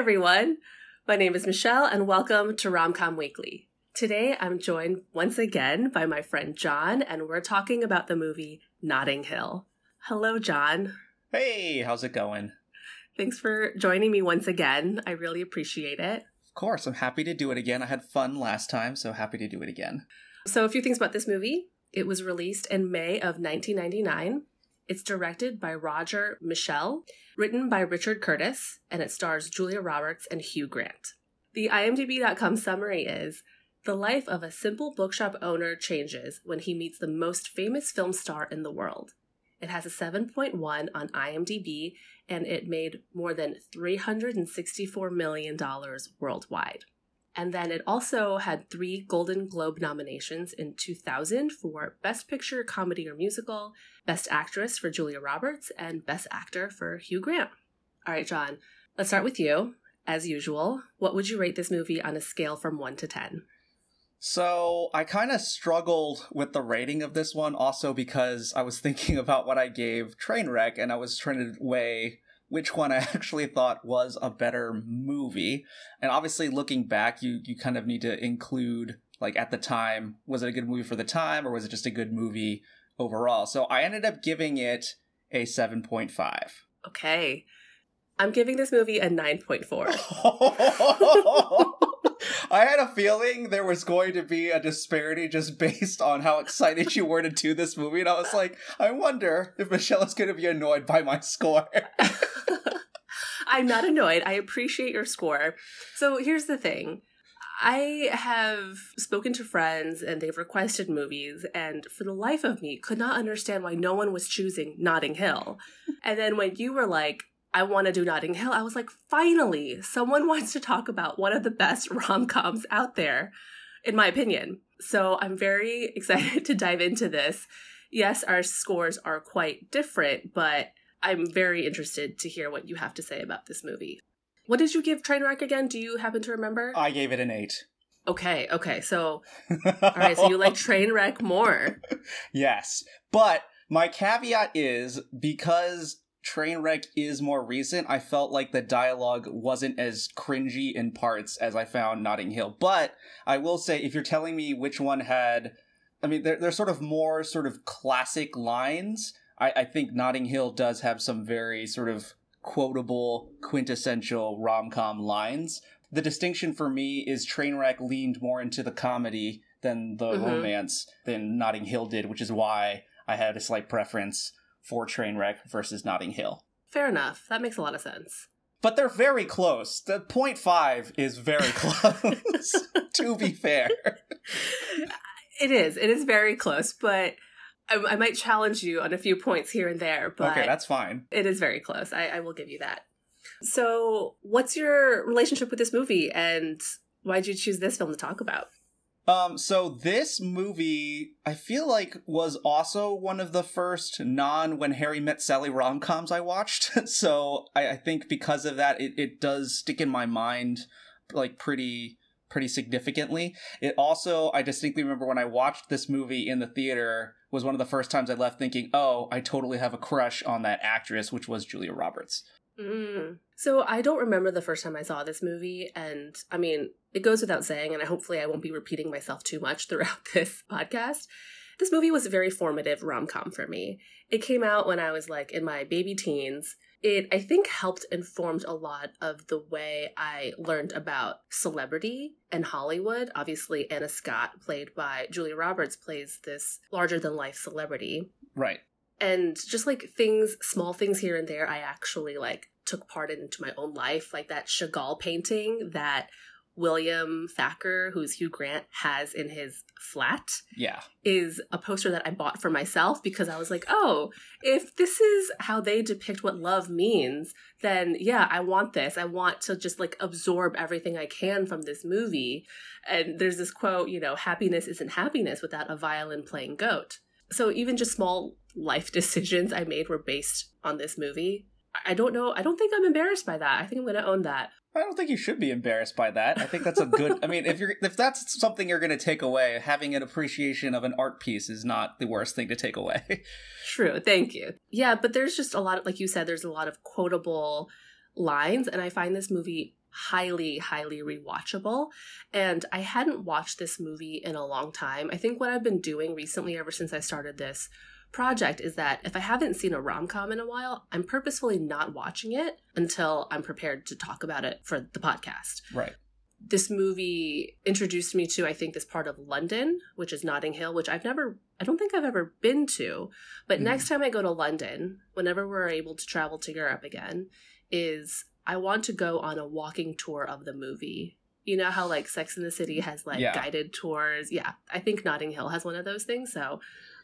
everyone. My name is Michelle, and welcome to Romcom Weekly. Today, I'm joined once again by my friend John, and we're talking about the movie Notting Hill. Hello, John. Hey, how's it going? Thanks for joining me once again. I really appreciate it. Of course, I'm happy to do it again. I had fun last time, so happy to do it again. So, a few things about this movie. It was released in May of 1999. It's directed by Roger Michell, written by Richard Curtis, and it stars Julia Roberts and Hugh Grant. The IMDb.com summary is The life of a simple bookshop owner changes when he meets the most famous film star in the world. It has a 7.1 on IMDb and it made more than $364 million worldwide. And then it also had three Golden Globe nominations in 2000 for Best Picture, Comedy or Musical, Best Actress for Julia Roberts, and Best Actor for Hugh Grant. All right, John, let's start with you. As usual, what would you rate this movie on a scale from 1 to 10? So I kind of struggled with the rating of this one also because I was thinking about what I gave Trainwreck and I was trying to weigh which one I actually thought was a better movie. And obviously, looking back, you you kind of need to include like at the time, was it a good movie for the time, or was it just a good movie overall? So I ended up giving it a seven point five. Okay, I'm giving this movie a nine point four. I had a feeling there was going to be a disparity just based on how excited you were to do this movie, and I was like, I wonder if Michelle is going to be annoyed by my score. I'm not annoyed. I appreciate your score. So here's the thing. I have spoken to friends and they've requested movies, and for the life of me, could not understand why no one was choosing Notting Hill. and then when you were like, I want to do Notting Hill, I was like, finally, someone wants to talk about one of the best rom coms out there, in my opinion. So I'm very excited to dive into this. Yes, our scores are quite different, but I'm very interested to hear what you have to say about this movie. What did you give Trainwreck again? Do you happen to remember? I gave it an eight. Okay, okay. So, all right, so you like Trainwreck more. yes. But my caveat is because Trainwreck is more recent, I felt like the dialogue wasn't as cringy in parts as I found Notting Hill. But I will say, if you're telling me which one had, I mean, they're, they're sort of more sort of classic lines. I, I think Notting Hill does have some very sort of quotable, quintessential rom com lines. The distinction for me is Trainwreck leaned more into the comedy than the mm-hmm. romance than Notting Hill did, which is why I had a slight preference for Trainwreck versus Notting Hill. Fair enough. That makes a lot of sense. But they're very close. The point five is very close, to be fair. It is. It is very close, but I, I, might challenge you on a few points here and there, but okay, that's fine. It is very close. I, I will give you that. So, what's your relationship with this movie, and why did you choose this film to talk about? Um, so this movie, I feel like, was also one of the first non When Harry Met Sally rom coms I watched. so I, I think because of that, it, it does stick in my mind, like pretty pretty significantly. It also, I distinctly remember when I watched this movie in the theater, was one of the first times I left thinking, oh, I totally have a crush on that actress, which was Julia Roberts. Mm. So I don't remember the first time I saw this movie, and I mean, it goes without saying, and I hopefully I won't be repeating myself too much throughout this podcast. This movie was a very formative rom com for me. It came out when I was like in my baby teens it i think helped informed a lot of the way i learned about celebrity and hollywood obviously anna scott played by julia roberts plays this larger than life celebrity right and just like things small things here and there i actually like took part into my own life like that chagall painting that William Thacker, who's Hugh Grant, has in his flat. Yeah. Is a poster that I bought for myself because I was like, oh, if this is how they depict what love means, then yeah, I want this. I want to just like absorb everything I can from this movie. And there's this quote, you know, happiness isn't happiness without a violin playing goat. So even just small life decisions I made were based on this movie. I don't know. I don't think I'm embarrassed by that. I think I'm going to own that. I don't think you should be embarrassed by that. I think that's a good. I mean, if you're if that's something you're going to take away, having an appreciation of an art piece is not the worst thing to take away. True. Thank you. Yeah, but there's just a lot of like you said there's a lot of quotable lines and I find this movie highly, highly rewatchable. And I hadn't watched this movie in a long time. I think what I've been doing recently, ever since I started this project, is that if I haven't seen a rom com in a while, I'm purposefully not watching it until I'm prepared to talk about it for the podcast. Right. This movie introduced me to, I think, this part of London, which is Notting Hill, which I've never, I don't think I've ever been to. But Mhm. next time I go to London, whenever we're able to travel to Europe again, is I want to go on a walking tour of the movie. You know how like Sex in the City has like Yeah. guided tours? Yeah, I think Notting Hill has one of those things. So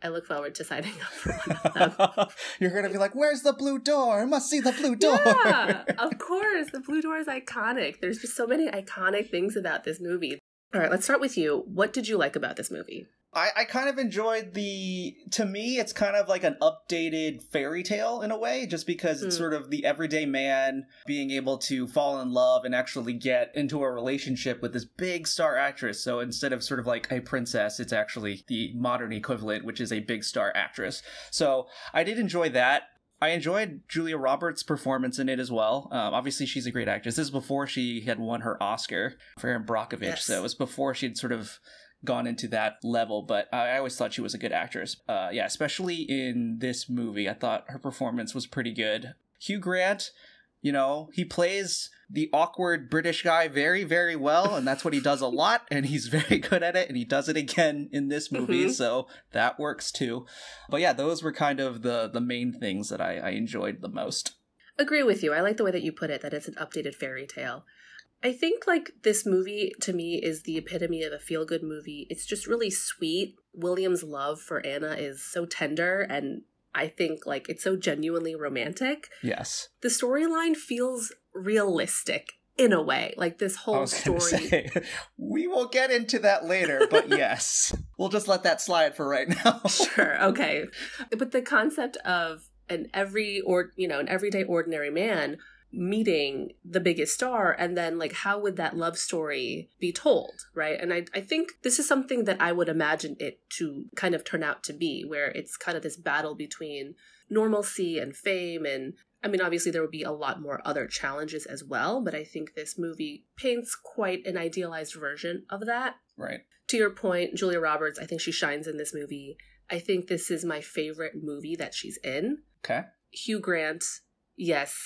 I look forward to signing up for one of them. You're gonna be like, "Where's the blue door? I must see the blue door." Yeah, of course. The Blue Door is iconic. There's just so many iconic things about this movie. All right, let's start with you. What did you like about this movie? I, I kind of enjoyed the. To me, it's kind of like an updated fairy tale in a way, just because it's Hmm. sort of the everyday man being able to fall in love and actually get into a relationship with this big star actress. So instead of sort of like a princess, it's actually the modern equivalent, which is a big star actress. So I did enjoy that. I enjoyed Julia Roberts' performance in it as well. Um, obviously, she's a great actress. This is before she had won her Oscar for Erin Brockovich, Yes. so it was before she'd sort of gone into that level. But I I always thought she was a good actress. Uh, yeah, especially in this movie, I thought her performance was pretty good. Hugh Grant, you know, he plays the awkward British guy very, very well, and that's what he does a lot, and he's very good at it, and he does it again in this movie, Mhm. so that works too. But yeah, those were kind of the the main things that I, I enjoyed the most. Agree with you. I like the way that you put it, that it's an updated fairy tale. I think like this movie to me is the epitome of a feel good movie. It's just really sweet. William's love for Anna is so tender and I think like it's so genuinely romantic. Yes, The storyline feels realistic in a way. Like this whole story say we will get into that later, but yes, we'll just let that slide for right now. sure okay but the concept of an every or you know an everyday ordinary man meeting the biggest star and then like how would that love story be told right and I, I think this is something that i would imagine it to kind of turn out to be where it's kind of this battle between normalcy and fame and i mean obviously there would be a lot more other challenges as well but i think this movie paints quite an idealized version of that right. to your point, Julia Roberts, I think she shines in this movie. I think this is my favorite movie that she's in. Okay. Hugh Grant, yes,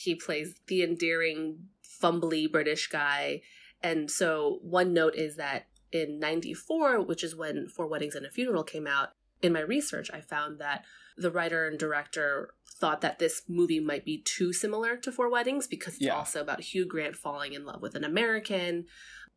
he plays the endearing, fumbly British guy. And so, one note is that in 94, which is when Four Weddings and a Funeral came out, in my research, I found that the writer and director thought that this movie might be too similar to Four Weddings because it's Yeah. also about Hugh Grant falling in love with an American.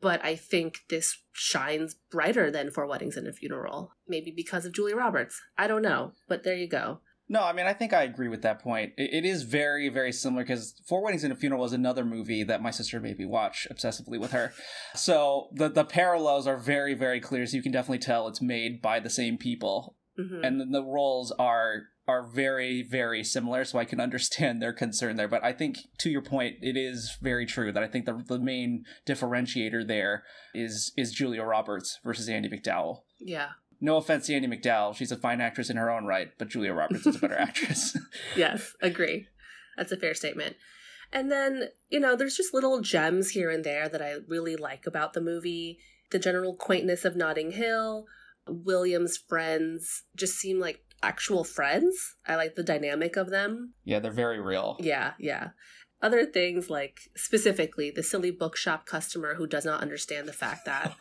But I think this shines brighter than Four Weddings and a Funeral. Maybe because of Julia Roberts. I don't know. But there you go. No, I mean, I think I agree with that point. It, it is very, very similar because Four Weddings and a Funeral was another movie that my sister made me watch obsessively with her. So the the parallels are very, very clear. So you can definitely tell it's made by the same people, hmm and then the roles are are very, very similar. So I can understand their concern there. But I think to your point, it is very true that I think the the main differentiator there is is Julia Roberts versus Andie MacDowell. Yeah. No offense to Andie MacDowell, she's a fine actress in her own right, but Julia Roberts is a better actress. Yes, agree. That's a fair statement. And then, you know, there's just little gems here and there that I really like about the movie. The general quaintness of Notting Hill, William's friends just seem like actual friends. I like the dynamic of them. Yeah, they're very real. Yeah, yeah. Other things like specifically the silly bookshop customer who does not understand the fact that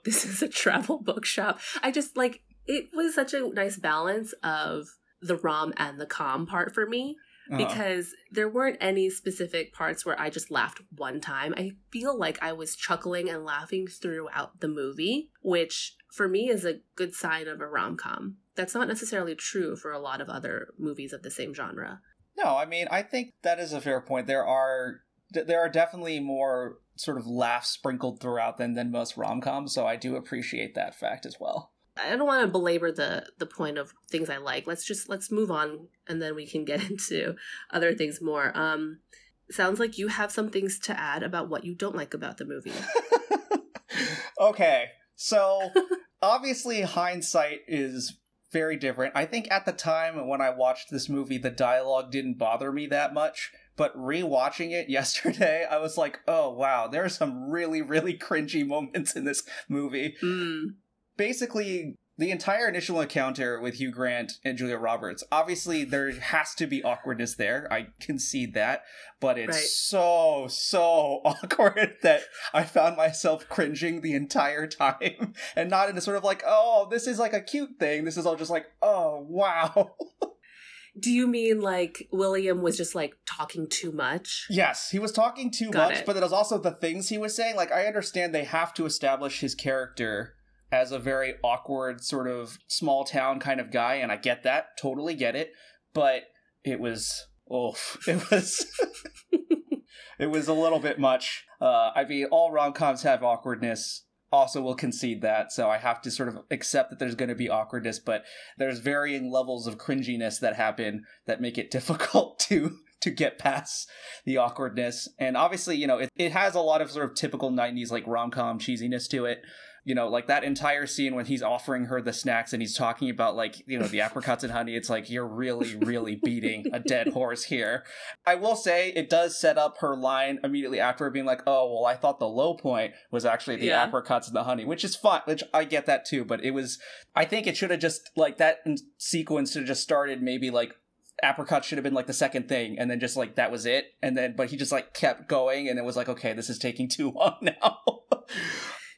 this is a travel bookshop. I just like it was such a nice balance of the rom and the com part for me Uh-huh. because there weren't any specific parts where I just laughed one time. I feel like I was chuckling and laughing throughout the movie, which for me is a good sign of a rom com. That's not necessarily true for a lot of other movies of the same genre. No, I mean, I think that is a fair point. There are there are definitely more sort of laughs sprinkled throughout than than most rom coms, so I do appreciate that fact as well. I don't want to belabor the the point of things I like. Let's just let's move on and then we can get into other things more. Um sounds like you have some things to add about what you don't like about the movie. okay, so obviously hindsight is very different. I think at the time when I watched this movie, the dialogue didn't bother me that much. but rewatching it yesterday, I was like, oh wow, there are some really, really cringy moments in this movie. Mm. Basically, the entire initial encounter with Hugh Grant and Julia Roberts, obviously there has to be awkwardness there. I concede that, but it's Right. so so awkward that I found myself cringing the entire time, and not in a sort of like, oh, this is like a cute thing. This is all just like, oh wow. Do you mean like William was just like talking too much? Yes, he was talking too Got much, it. but it was also the things he was saying. Like, I understand they have to establish his character as a very awkward, sort of small town kind of guy, and I get that, totally get it. But it was, oh, it was, it was a little bit much. Uh, I mean, all rom coms have awkwardness. Also, will concede that, so I have to sort of accept that there's going to be awkwardness, but there's varying levels of cringiness that happen that make it difficult to to get past the awkwardness. And obviously, you know, it, it has a lot of sort of typical 90s like rom com cheesiness to it. You know, like that entire scene when he's offering her the snacks and he's talking about like, you know, the apricots and honey. It's like, you're really, really beating a dead horse here. I will say it does set up her line immediately after being like, oh, well, I thought the low point was actually the Yeah. apricots and the honey, which is fun, which I get that too. But it was, I think it should have just, like, that sequence should have just started maybe like apricot should have been like the second thing and then just like that was it and then but he just like kept going and it was like okay this is taking too long now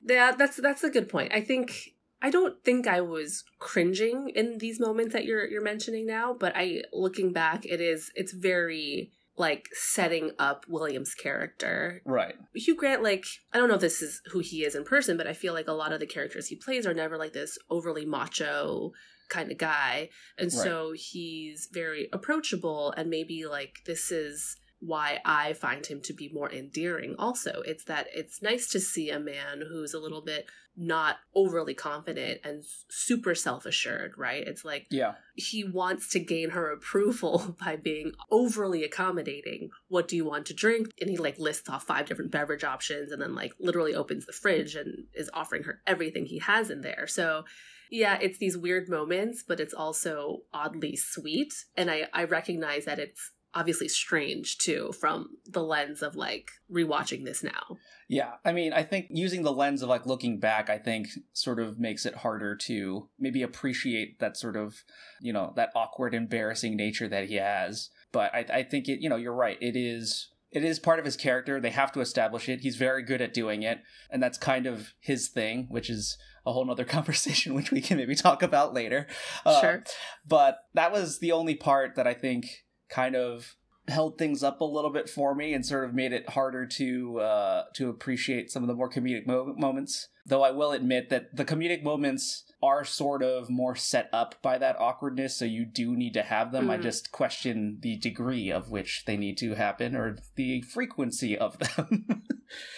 Yeah, that's that's a good point. I think I don't think I was cringing in these moments that you're you're mentioning now, but I looking back, it is it's very like setting up William's character. right Hugh Grant, like, I don't know if this is who he is in person, but I feel like a lot of the characters he plays are never like this overly macho kind of guy. And so he's very approachable, and maybe like this is why I find him to be more endearing also. It's that it's nice to see a man who's a little bit not overly confident and super self assured, right? It's like yeah he wants to gain her approval by being overly accommodating. What do you want to drink? And he like lists off five different beverage options and then like literally opens the fridge and is offering her everything he has in there. So yeah, it's these weird moments, but it's also oddly sweet. And I, I recognize that it's obviously strange too from the lens of like rewatching this now. yeah i mean i think using the lens of like looking back i think sort of makes it harder to maybe appreciate that sort of you know that awkward embarrassing nature that he has. But i, I think it you know you're right. It is it is part of his character. They have to establish it. He's very good at doing it. And that's kind of his thing which is a whole nother conversation which we can maybe talk about later. Uh, sure. but that was the only part that I think kind of held things up a little bit for me and sort of made it harder to uh, to appreciate some of the more comedic mo- moments. Though I will admit that the comedic moments are sort of more set up by that awkwardness, so you do need to have them. I Mhm. just question the degree of which they need to happen or the frequency of them.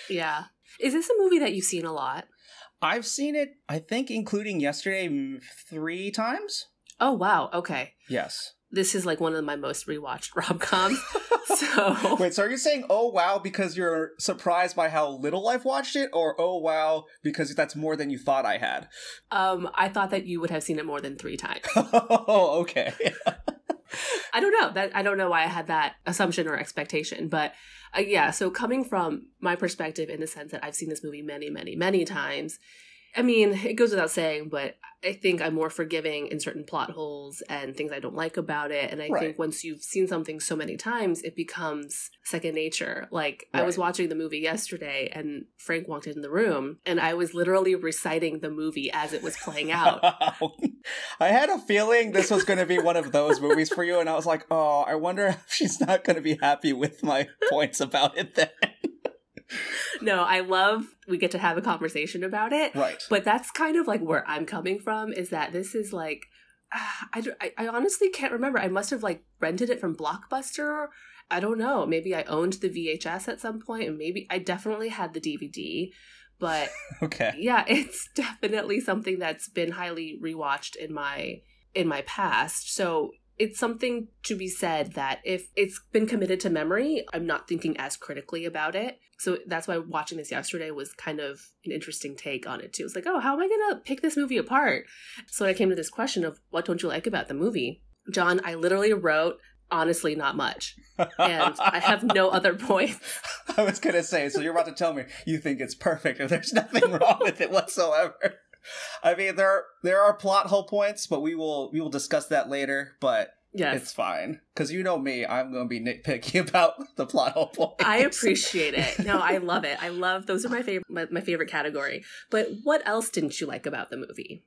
Yeah. Is this a movie that you've seen a lot? I've seen it, I think, including yesterday, three times. Oh wow, okay. Yes. This is like one of my most rewatched rom coms. so Wait, so are you saying oh wow because you're surprised by how little I've watched it, or oh wow because that's more than you thought I had? um I thought that you would have seen it more than three times. oh, okay. I don't know. That I don't know why I had that assumption or expectation, but uh, yeah. So coming from my perspective, in the sense that I've seen this movie many, many, many times. I mean, it goes without saying, but I think I'm more forgiving in certain plot holes and things I don't like about it. And I Right. think once you've seen something so many times, it becomes second nature. Like I was watching the movie yesterday, and Frank walked in the room, and I was literally reciting the movie as it was playing out. I had a feeling this was going to be one of those movies for you, and I was like, oh, I wonder if she's not going to be happy with my points about it then. no, I love we get to have a conversation about it. right. But that's kind of like where I'm coming from is that this is like, I, I, I honestly can't remember. I must have like rented it from Blockbuster. I don't know. Maybe I owned the VHS at some point, and maybe I definitely had the DVD. But Okay. yeah, it's definitely something that's been highly rewatched in my in my past. So it's something to be said that if it's been committed to memory, I'm not thinking as critically about it. So that's why watching this yesterday was kind of an interesting take on it too. It's like, oh, how am I gonna pick this movie apart? So I came to this question of what don't you like about the movie? John, I literally wrote honestly not much. And I have no other points. I was gonna say, so you're about to tell me you think it's perfect and there's nothing wrong with it whatsoever. I mean, there are, there are plot hole points, but we will we will discuss that later. But Yes. it's fine because you know me, I'm going to be nitpicky about the plot hole points. I appreciate it. No, I love it. I love those are my favorite my, my favorite category. But what else didn't you like about the movie?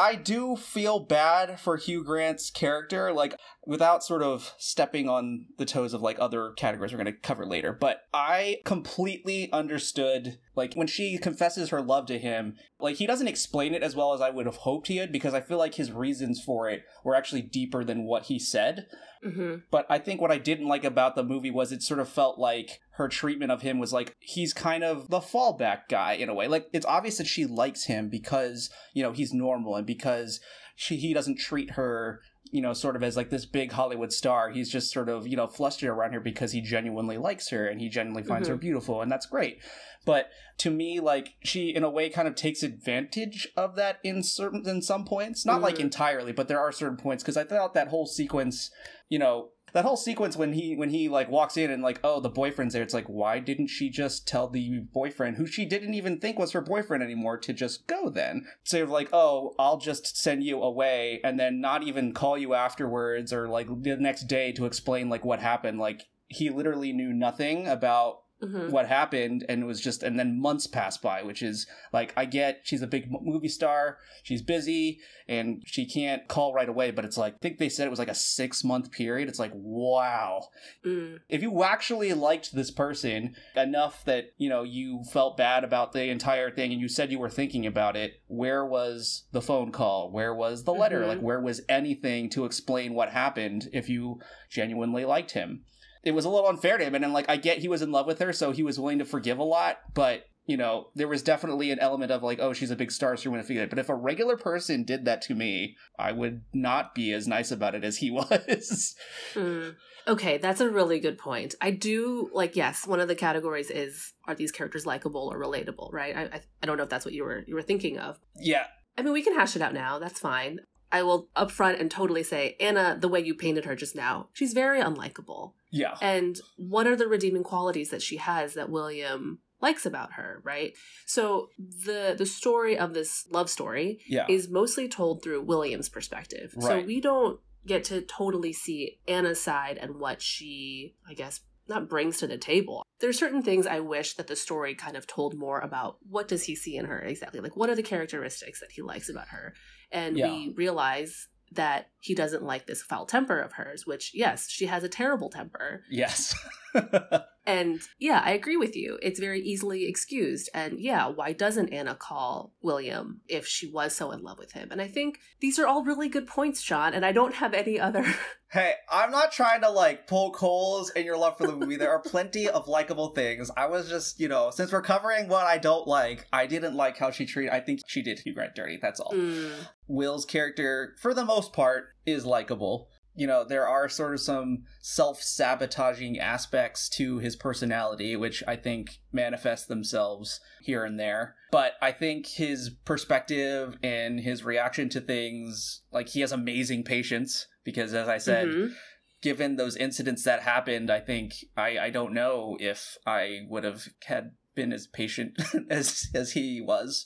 I do feel bad for Hugh Grant's character, like without sort of stepping on the toes of like other categories we're going to cover later. But I completely understood, like when she confesses her love to him, like he doesn't explain it as well as I would have hoped he had because I feel like his reasons for it were actually deeper than what he said. Hmm But I think what I didn't like about the movie was it sort of felt like her treatment of him was like he's kind of the fallback guy in a way. Like it's obvious that she likes him because, you know, he's normal and because she he doesn't treat her, you know, sort of as like this big Hollywood star. He's just sort of, you know, flustered around her because he genuinely likes her and he genuinely finds her beautiful and that's great. But to me, like she in a way kind of takes advantage of that in certain in some points. Not like Mhm. entirely, but there are certain points because I thought that whole sequence you know that whole sequence when he when he like walks in and like oh the boyfriend's there it's like why didn't she just tell the boyfriend who she didn't even think was her boyfriend anymore to just go then sort of like oh i'll just send you away and then not even call you afterwards or like the next day to explain like what happened like he literally knew nothing about hmm what happened and it was just and then months passed by which is like i get she's a big movie star she's busy and she can't call right away but it's like i think they said it was like a six month period. It's like wow. Mm. if you actually liked this person enough that you know you felt bad about the entire thing and you said you were thinking about it where was the phone call? Where was the letter? Mhm. like where was anything to explain what happened if you genuinely liked him it was a little unfair to him and then like i get he was in love with her so he was willing to forgive a lot but you know there was definitely an element of like oh she's a big star so you're going to forgive it but if a regular person did that to me i would not be as nice about it as he was Mm. Okay, that's a really good point. I do like yes, one of the categories is are these characters likable or relatable, right? I, I I don't know if that's what you were you were thinking of. yeah I mean, we can hash it out now. That's fine. I will upfront and totally say Anna, the way you painted her just now, she's very unlikable. Yeah And what are the redeeming qualities that she has that William likes about her, right? So the the story of this love story yeah is mostly told through William's perspective. Right. So we don't get to totally see Anna's side and what she, I guess, not brings to the table. There's certain things I wish that the story kind of told more about what does he see in her exactly? Like what are the characteristics that he likes about her? And Yeah. we realize that he doesn't like this foul temper of hers, which yes, she has a terrible temper. yes And yeah, I agree with you. It's very easily excused. And yeah, why doesn't Anna call William if she was so in love with him? And I think these are all really good points, Sean, and I don't have any other. Hey, I'm not trying to like poke holes in your love for the movie. There are plenty of likable things. I was just, you know, since we're covering what I don't like, I didn't like how she treated. I think she did Hugh Grant dirty. That's all. Mm, Will's character, for the most part, is likable. You know, there are sort of some self sabotaging aspects to his personality, which I think manifest themselves here and there. But I think his perspective and his reaction to things, like, he has amazing patience because, as I said, mhm. given those incidents that happened, I think I, I don't know if I would have had been as patient as as he was.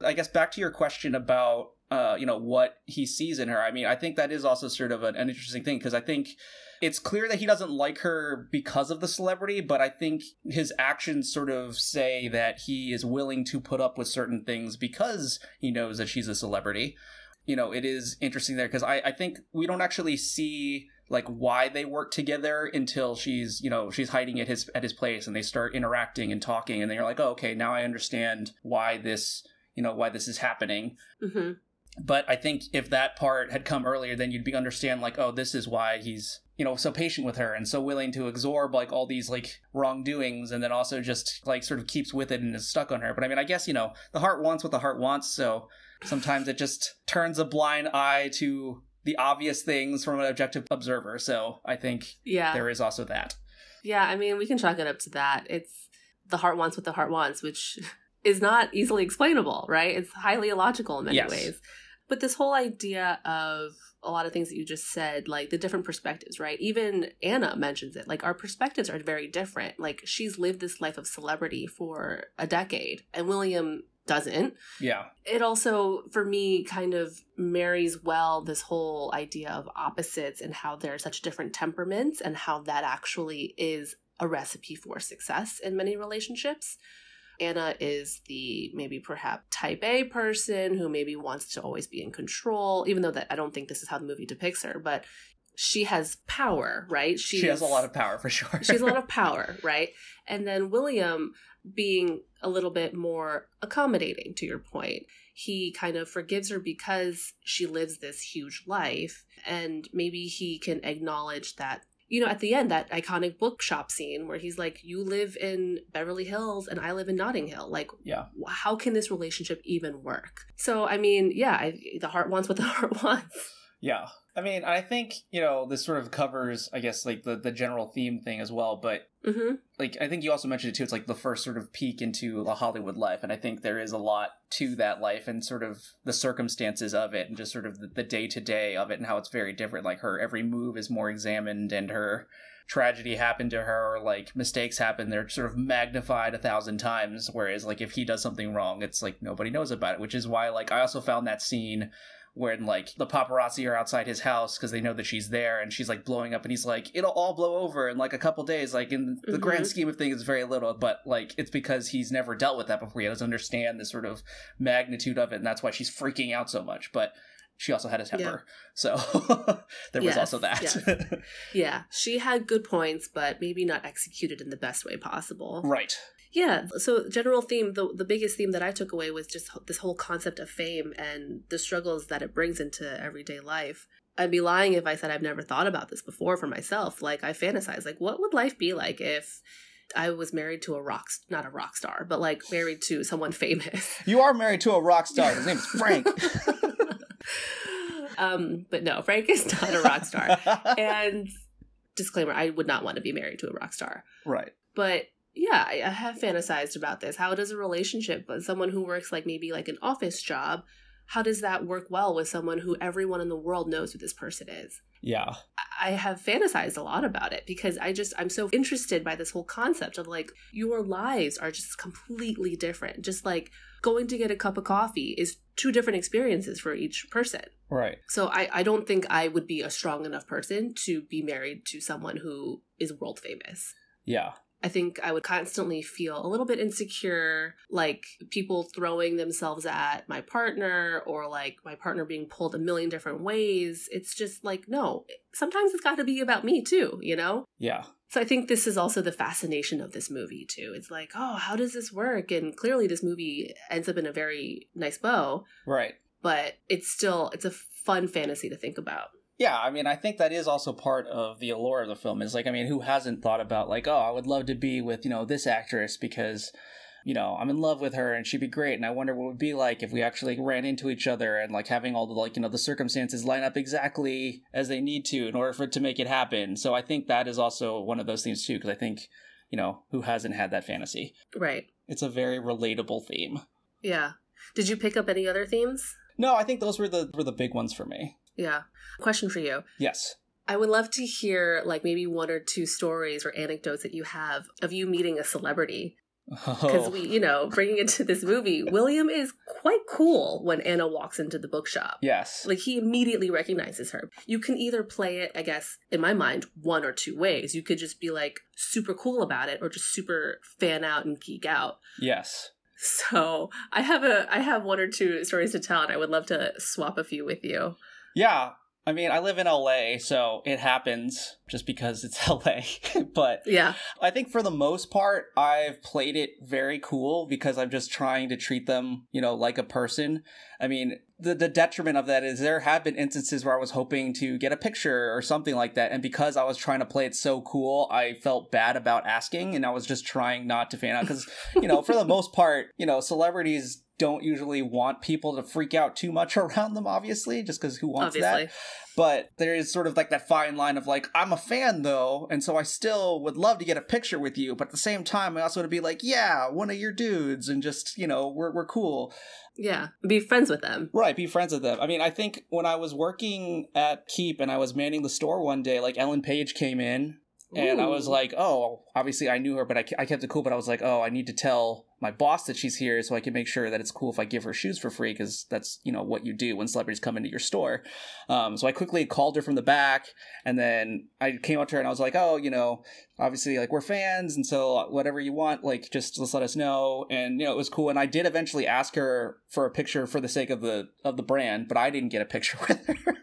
I guess back to your question about uh, you know what he sees in her. I mean, I think that is also sort of an, an interesting thing because I think it's clear that he doesn't like her because of the celebrity, but I think his actions sort of say that he is willing to put up with certain things because he knows that she's a celebrity. You know, it is interesting there because I, I think we don't actually see like why they work together until she's you know she's hiding at his at his place and they start interacting and talking and then you're like oh okay now I understand why this you know why this is happening Mhm. But I think if that part had come earlier, then you'd be understand like, oh, this is why he's you know so patient with her and so willing to absorb like all these like wrongdoings, and then also just like sort of keeps with it and is stuck on her. But I mean, I guess you know the heart wants what the heart wants, so sometimes it just turns a blind eye to the obvious things from an objective observer. So I think Yeah. there is also that. Yeah, I mean, we can chalk it up to that. It's the heart wants what the heart wants, which is not easily explainable, right? It's highly illogical in many Yes. ways. But this whole idea of a lot of things that you just said, like the different perspectives, right? Even Anna mentions it. Like our perspectives are very different. Like she's lived this life of celebrity for a decade, and William doesn't. Yeah. It also, for me, kind of marries well this whole idea of opposites and how they're such different temperaments and how that actually is a recipe for success in many relationships. Anna is the maybe perhaps type A person who maybe wants to always be in control, even though that I don't think this is how the movie depicts her, but she has power, right? She's, she has a lot of power for sure. she has a lot of power, right? And then William being a little bit more accommodating to your point. He kind of forgives her because she lives this huge life and maybe he can acknowledge that you know, at the end, that iconic bookshop scene where he's like, You live in Beverly Hills and I live in Notting Hill. Like, yeah. how can this relationship even work? So, I mean, yeah, I, the heart wants what the heart wants. Yeah. I mean, I think, you know, this sort of covers, I guess, like the, the general theme thing as well. But, mm-hmm. like, I think you also mentioned it too. It's like the first sort of peek into a Hollywood life. And I think there is a lot to that life and sort of the circumstances of it and just sort of the day to day of it and how it's very different. Like, her every move is more examined and her tragedy happened to her or like mistakes happen they're sort of magnified a thousand times whereas like if he does something wrong it's like nobody knows about it which is why like i also found that scene when like the paparazzi are outside his house because they know that she's there and she's like blowing up and he's like it'll all blow over in like a couple days like in the mm-hmm. grand scheme of things it's very little but like it's because he's never dealt with that before he doesn't understand the sort of magnitude of it and that's why she's freaking out so much but she also had a temper yeah. so there was yes, also that yes. yeah she had good points but maybe not executed in the best way possible right yeah. So general theme, the the biggest theme that I took away was just this whole concept of fame and the struggles that it brings into everyday life. I'd be lying if I said I've never thought about this before for myself. Like I fantasize, like what would life be like if I was married to a rock, not a rock star, but like married to someone famous. You are married to a rock star. His name is Frank. um, but no, Frank is not a rock star. and disclaimer, I would not want to be married to a rock star. Right. But yeah, I, I have fantasized about this. How does a relationship with someone who works like maybe like an office job, how does that work well with someone who everyone in the world knows who this person is? Yeah. I have fantasized a lot about it because I just, I'm so interested by this whole concept of like, your lives are just completely different. Just like going to get a cup of coffee is two different experiences for each person. Right. So I, I don't think I would be a strong enough person to be married to someone who is world famous. Yeah. I think I would constantly feel a little bit insecure, like people throwing themselves at my partner or like my partner being pulled a million different ways. It's just like, no, sometimes it's got to be about me too, you know? Yeah. So I think this is also the fascination of this movie too. It's like, oh, how does this work? And clearly this movie ends up in a very nice bow. Right. But it's still it's a fun fantasy to think about. Yeah, I mean, I think that is also part of the allure of the film. Is like, I mean, who hasn't thought about like, oh, I would love to be with you know this actress because you know I'm in love with her and she'd be great, and I wonder what it would be like if we actually ran into each other and like having all the like you know the circumstances line up exactly as they need to in order for it to make it happen. So I think that is also one of those things too, because I think you know who hasn't had that fantasy. Right. It's a very relatable theme. Yeah. Did you pick up any other themes? No, I think those were the were the big ones for me. Yeah. Question for you. Yes. I would love to hear like maybe one or two stories or anecdotes that you have of you meeting a celebrity. Because oh. we, you know, bringing it to this movie, William is quite cool when Anna walks into the bookshop. Yes. Like he immediately recognizes her. You can either play it, I guess, in my mind, one or two ways. You could just be like super cool about it or just super fan out and geek out. Yes. So I have a I have one or two stories to tell and I would love to swap a few with you. Yeah, I mean, I live in LA, so it happens just because it's LA. but yeah, I think for the most part, I've played it very cool because I'm just trying to treat them, you know, like a person. I mean, the, the detriment of that is there have been instances where I was hoping to get a picture or something like that. And because I was trying to play it so cool, I felt bad about asking and I was just trying not to fan out because, you know, for the most part, you know, celebrities don't usually want people to freak out too much around them, obviously, just because who wants Obviously. that? But there is sort of like that fine line of like, I'm a fan though, and so I still would love to get a picture with you, but at the same time, I also want to be like, yeah, one of your dudes, and just, you know, we're, we're cool. Yeah. Be friends with them. Right, be friends with them. I mean, I think when I was working at Keep and I was manning the store one day, like Ellen Page came in and I was like, oh, obviously I knew her, but I, I kept it cool. But I was like, oh, I need to tell my boss that she's here so I can make sure that it's cool if I give her shoes for free because that's, you know, what you do when celebrities come into your store. Um, so I quickly called her from the back and then I came up to her and I was like, oh, you know, obviously like we're fans and so whatever you want, like just, just let us know. And, you know, it was cool. And I did eventually ask her for a picture for the sake of the, of the brand, but I didn't get a picture with her.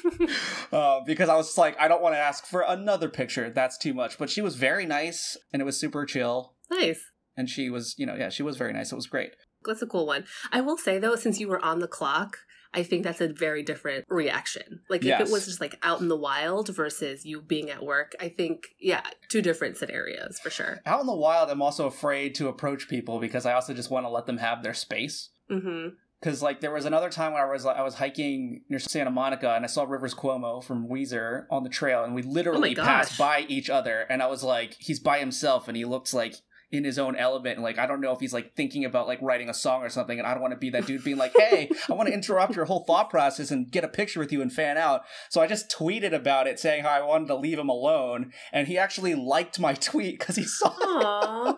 uh, because I was just like, I don't want to ask for another picture. That's too much. But she was very nice and it was super chill. nice. And she was, you know, yeah, she was very nice. It was great. That's a cool one. I will say though, since you were on the clock, I think that's a very different reaction. Like if it was just like out in the wild versus you being at work, I think yeah, two different scenarios for sure. Out in the wild, I'm also afraid to approach people because I also just want to let them have their space. Mm-hmm. Because like there was another time when I was I was hiking near Santa Monica and I saw Rivers Cuomo from Weezer on the trail and we literally gosh. passed by each other and I was like he's by himself and he looks like in his own element and like I don't know if he's like thinking about like writing a song or something and I don't want to be that dude being like hey I want to interrupt your whole thought process and get a picture with you and fan out so I just tweeted about it saying how I wanted to leave him alone and he actually liked my tweet because he saw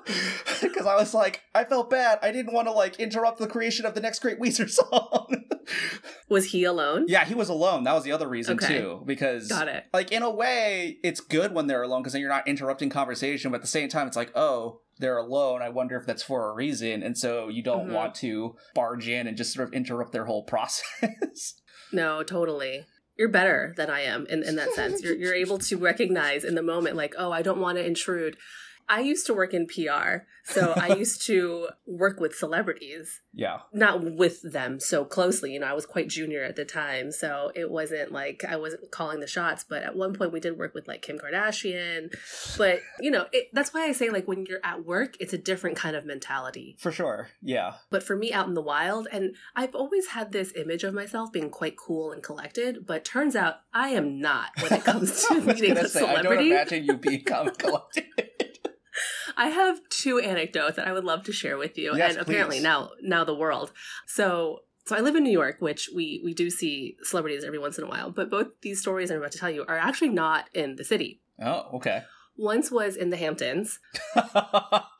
because I was like, I felt bad. I didn't want to like interrupt the creation of the next great Weezer song. Was he alone? yeah, he was alone. That was the other reason Okay. too, because Got it. like in a way, it's good when they're alone because then you're not interrupting conversation. But at the same time, it's like, oh, they're alone. I wonder if that's for a reason, and so you don't Mhm. want to barge in and just sort of interrupt their whole process. No, totally. You're better than I am in, in that sense. You're you're able to recognize in the moment, like, oh, I don't want to intrude. I used to work in PR, so I used to work with celebrities. yeah, not with them so closely. You know, I was quite junior at the time, so it wasn't like I wasn't calling the shots. But at one point, we did work with like Kim Kardashian. But you know, it, that's why I say like when you're at work, it's a different kind of mentality. for sure. Yeah, But for me, out in the wild, and I've always had this image of myself being quite cool and collected. But turns out I am not when it comes to meeting a say, I don't imagine you being calm and collected. I have two anecdotes that I would love to share with you, Yes, and apparently please. now now the world. So so I live in New York, which we we do see celebrities every once in a while, but both these stories I'm about to tell you are actually not in the city. oh, okay. Once was in the Hamptons.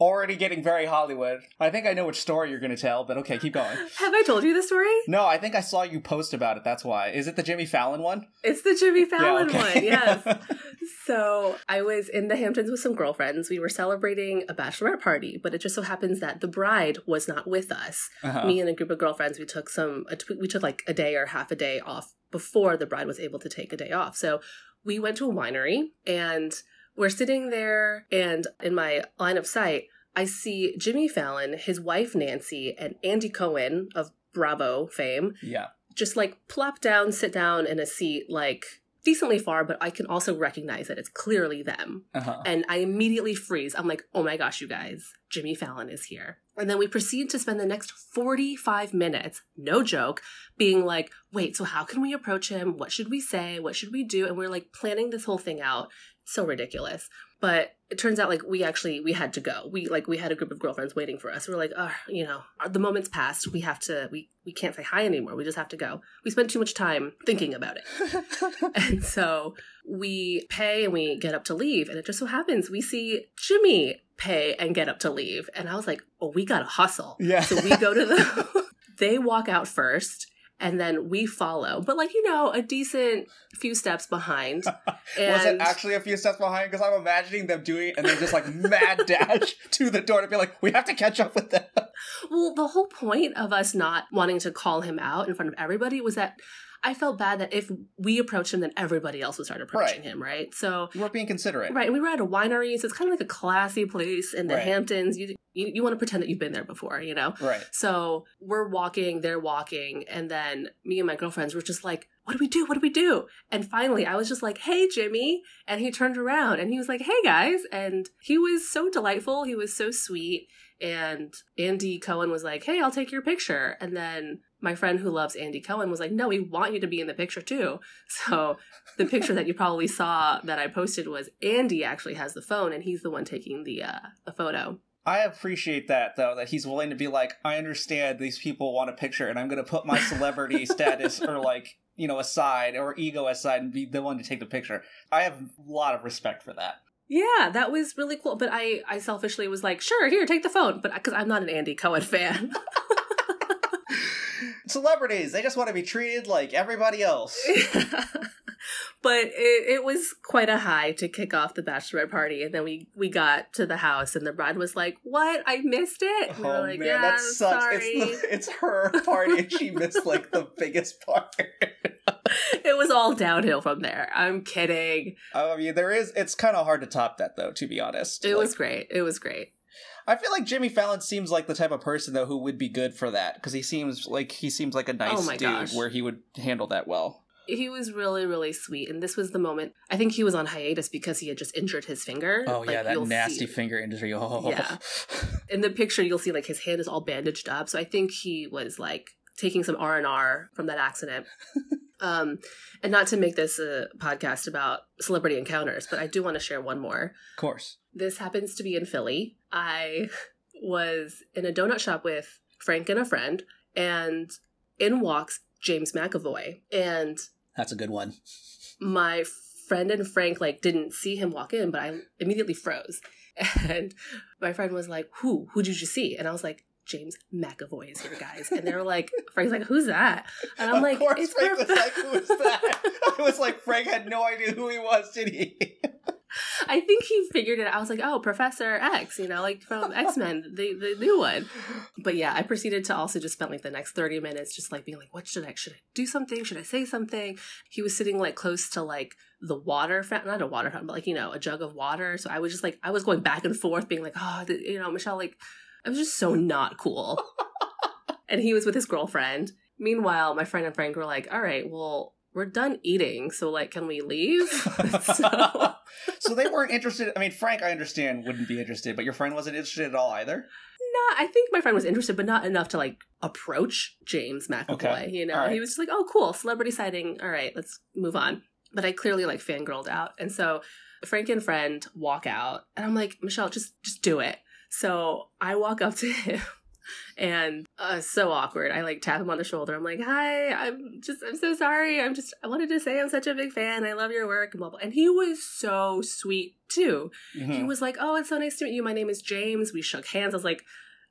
Already getting very Hollywood. I think I know which story you're going to tell, but okay, keep going. Have I told you the story? No, I think I saw you post about it. That's why. Is it the Jimmy Fallon one? It's the Jimmy Fallon okay. one, yes. So I was in the Hamptons with some girlfriends. We were celebrating a bachelorette party, but it just so happens that the bride was not with us. Uh-huh. me and a group of girlfriends we took some a we took like a day or half a day off before the bride was able to take a day off so we went to a winery and we're sitting there and in my line of sight i see jimmy fallon his wife nancy and andy cohen of bravo fame yeah. just like plop down sit down in a seat like decently far but i can also recognize that it's clearly them Uh-huh. and I immediately freeze. I'm like, oh my gosh, you guys, Jimmy Fallon is here. And then we proceed to spend the next 45 minutes, no joke, being like, wait, so how can we approach him? What should we say? What should we do? And we're like planning this whole thing out. So ridiculous. But it turns out like we actually we had to go. We like we had a group of girlfriends waiting for us. We are like, oh, you know, uh, the moment's passed. We have to we we can't say hi anymore. We just have to go. We spent too much time thinking about it. And so we pay and we get up to leave. And it just so happens we see Jimmy pay and get up to leave. And I was like, oh, we got to hustle. yeah. So we go to the, they walk out first. And then we follow, but like you know, a decent few steps behind. And Was it actually a few steps behind? Because I'm imagining them doing it and they're just like mad dash to the door to be like, we have to catch up with them. Well, the whole point of us not wanting to call him out in front of everybody was that I felt bad that if we approached him, then everybody else would start approaching Right. him, right? So, were being considerate. right, and we were at a winery, so it's kind of like a classy place in the Right. Hamptons. You, you you want to pretend that you've been there before, you know? Right. So we're walking, they're walking, and then me and my girlfriends were just like, what do we do? What do we do? And finally, I was just like, hey, Jimmy. And he turned around and he was like, hey, guys. And he was so delightful. He was so sweet. And Andy Cohen was like, hey, I'll take your picture. And then my friend who loves Andy Cohen was like, no, we want you to be in the picture too. So the picture that you probably saw that I posted was Andy actually has the phone and he's the one taking the, uh, the photo. I appreciate that though that he's willing to be like I understand these people want a picture and I'm going to put my celebrity status or like you know aside or ego aside and be the one to take the picture. I have a lot of respect for that. Yeah, that was really cool. But I, I selfishly was like, sure, here, take the phone. But because I'm not an Andy Cohen fan. Celebrities, they just want to be treated like everybody else. but it, it was quite a high to kick off the bachelorette party and then we we got to the house and the bride was like what i missed it we oh like, man, yeah, that sucks. sorry. It's the, it's her party and she missed like the biggest part. it was all downhill from there i'm kidding I mean, there is. It's kind of hard to top that though, to be honest. it Like, was great it was great I feel like Jimmy Fallon seems like the type of person though who would be good for that because he seems like he seems like a nice Oh dude gosh. where he would handle that well. he was really really sweet and this was the moment i think he was on hiatus because he had just injured his finger Oh Like, yeah, that nasty see- finger injury. Oh. Yeah. in the picture you'll see like his hand is all bandaged up so i think he was like taking some r&r from that accident um and not to make this a podcast about celebrity encounters but i do want to share one more of course. this happens to be in philly i was in a donut shop with frank and a friend and in walks james mcavoy and That's a good one. my friend and Frank like didn't see him walk in, but I immediately froze. And my friend was like, "Who? Who did you see?" And I was like, "James McAvoy is here, guys." And they were like, "Frank's like, who's that?" And I'm of like, course, "It's Frank was like, "Who is that?" I was like, Frank had no idea who he was, did he? I think he figured it. out. I was like, "Oh, Professor X," you know, like from X Men, the the new one. But yeah, I proceeded to also just spend like the next thirty minutes just like being like, "What should I? Should I do something? Should I say something?" He was sitting like close to like the water fountain, not a water fountain, but like you know, a jug of water. So I was just like, I was going back and forth, being like, "Oh, th- you know, Michelle, like, I was just so not cool." and he was with his girlfriend. Meanwhile, my friend and Frank were like, "All right, well." We're done eating, so like, can we leave? so, so they weren't interested. I mean, Frank, I understand, wouldn't be interested, but your friend wasn't interested at all either. No, I think my friend was interested, but not enough to like approach James McAvoy. Okay. You know, right. he was just like, "Oh, cool, celebrity sighting. All right, let's move on." But I clearly like fangirled out, and so Frank and friend walk out, and I'm like, "Michelle, just just do it." So I walk up to him, and uh, so awkward. I like tap him on the shoulder. I'm like, "Hi, I'm just I'm so sorry. I'm just I wanted to say I'm such a big fan. I love your work." And blah blah. And he was so sweet too. He Mhm. was like, "Oh, it's so nice to meet you. My name is James." We shook hands. I was like,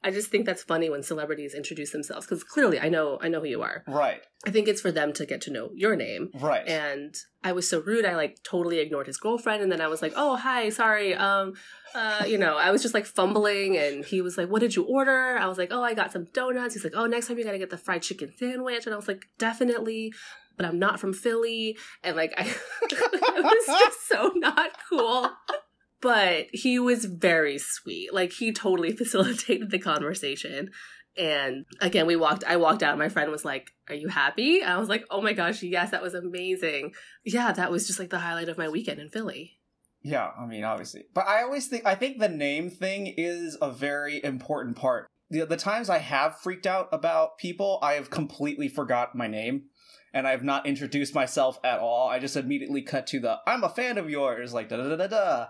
I just think that's funny when celebrities introduce themselves because clearly I know I know who you are. Right, I think it's for them to get to know your name. right. And I was so rude. I like totally ignored his girlfriend, and then I was like, "Oh, hi, sorry." Um, uh, you know, I was just like fumbling, and he was like, "What did you order?" I was like, "Oh, I got some donuts." He's like, "Oh, next time you gotta get the fried chicken sandwich," and I was like, "Definitely." But I'm not from Philly, and like I, it was just so not cool. But he was very sweet. Like he totally facilitated the conversation. And again, we walked, I walked out. My friend was like, Are you happy? I was like, Oh my gosh, yes, that was amazing. Yeah, that was just like the highlight of my weekend in Philly. Yeah, I mean, obviously. But I always think I think the name thing is a very important part. The, the times I have freaked out about people, I have completely forgot my name and I have not introduced myself at all. I just immediately cut to the I'm a fan of yours, like da da da da.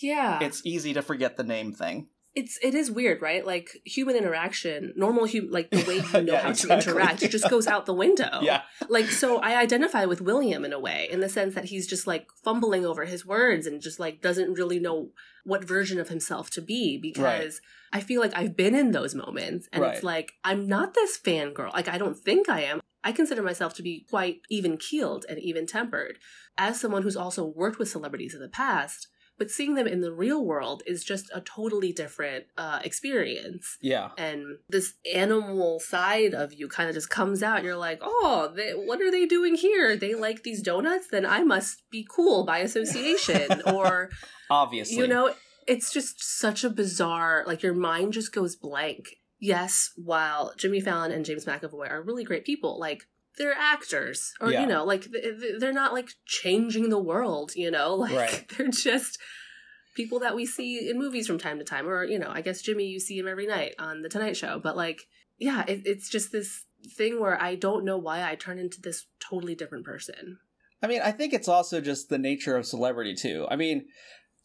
Yeah. It's easy to forget the name thing. it's it is weird, right? Like human interaction, normal human like the way you know Yeah, how exactly. to interact, just goes out the window. Yeah. Like so I identify with William in a way, in the sense that he's just like fumbling over his words and just like doesn't really know what version of himself to be because I feel like I've been in those moments and Right. it's like I'm not this fangirl. Like I don't think I am. I consider myself to be quite even keeled and even tempered. As someone who's also worked with celebrities in the past, but seeing them in the real world is just a totally different uh, experience. Yeah. And this animal side of you kind of just comes out. You're like, oh, they, what are they doing here? They like these donuts? Then I must be cool by association. or, Obviously. you know, it's just such a bizarre, like your mind just goes blank. Yes, while Jimmy Fallon and James McAvoy are really great people, like they're actors or Yeah. you know like th- th- they're not like changing the world you know like Right. they're just people that we see in movies from time to time or you know i guess jimmy you see him every night on the tonight show but like yeah it, it's just this thing where i don't know why i turn into this totally different person I mean, I think it's also just the nature of celebrity too. I mean,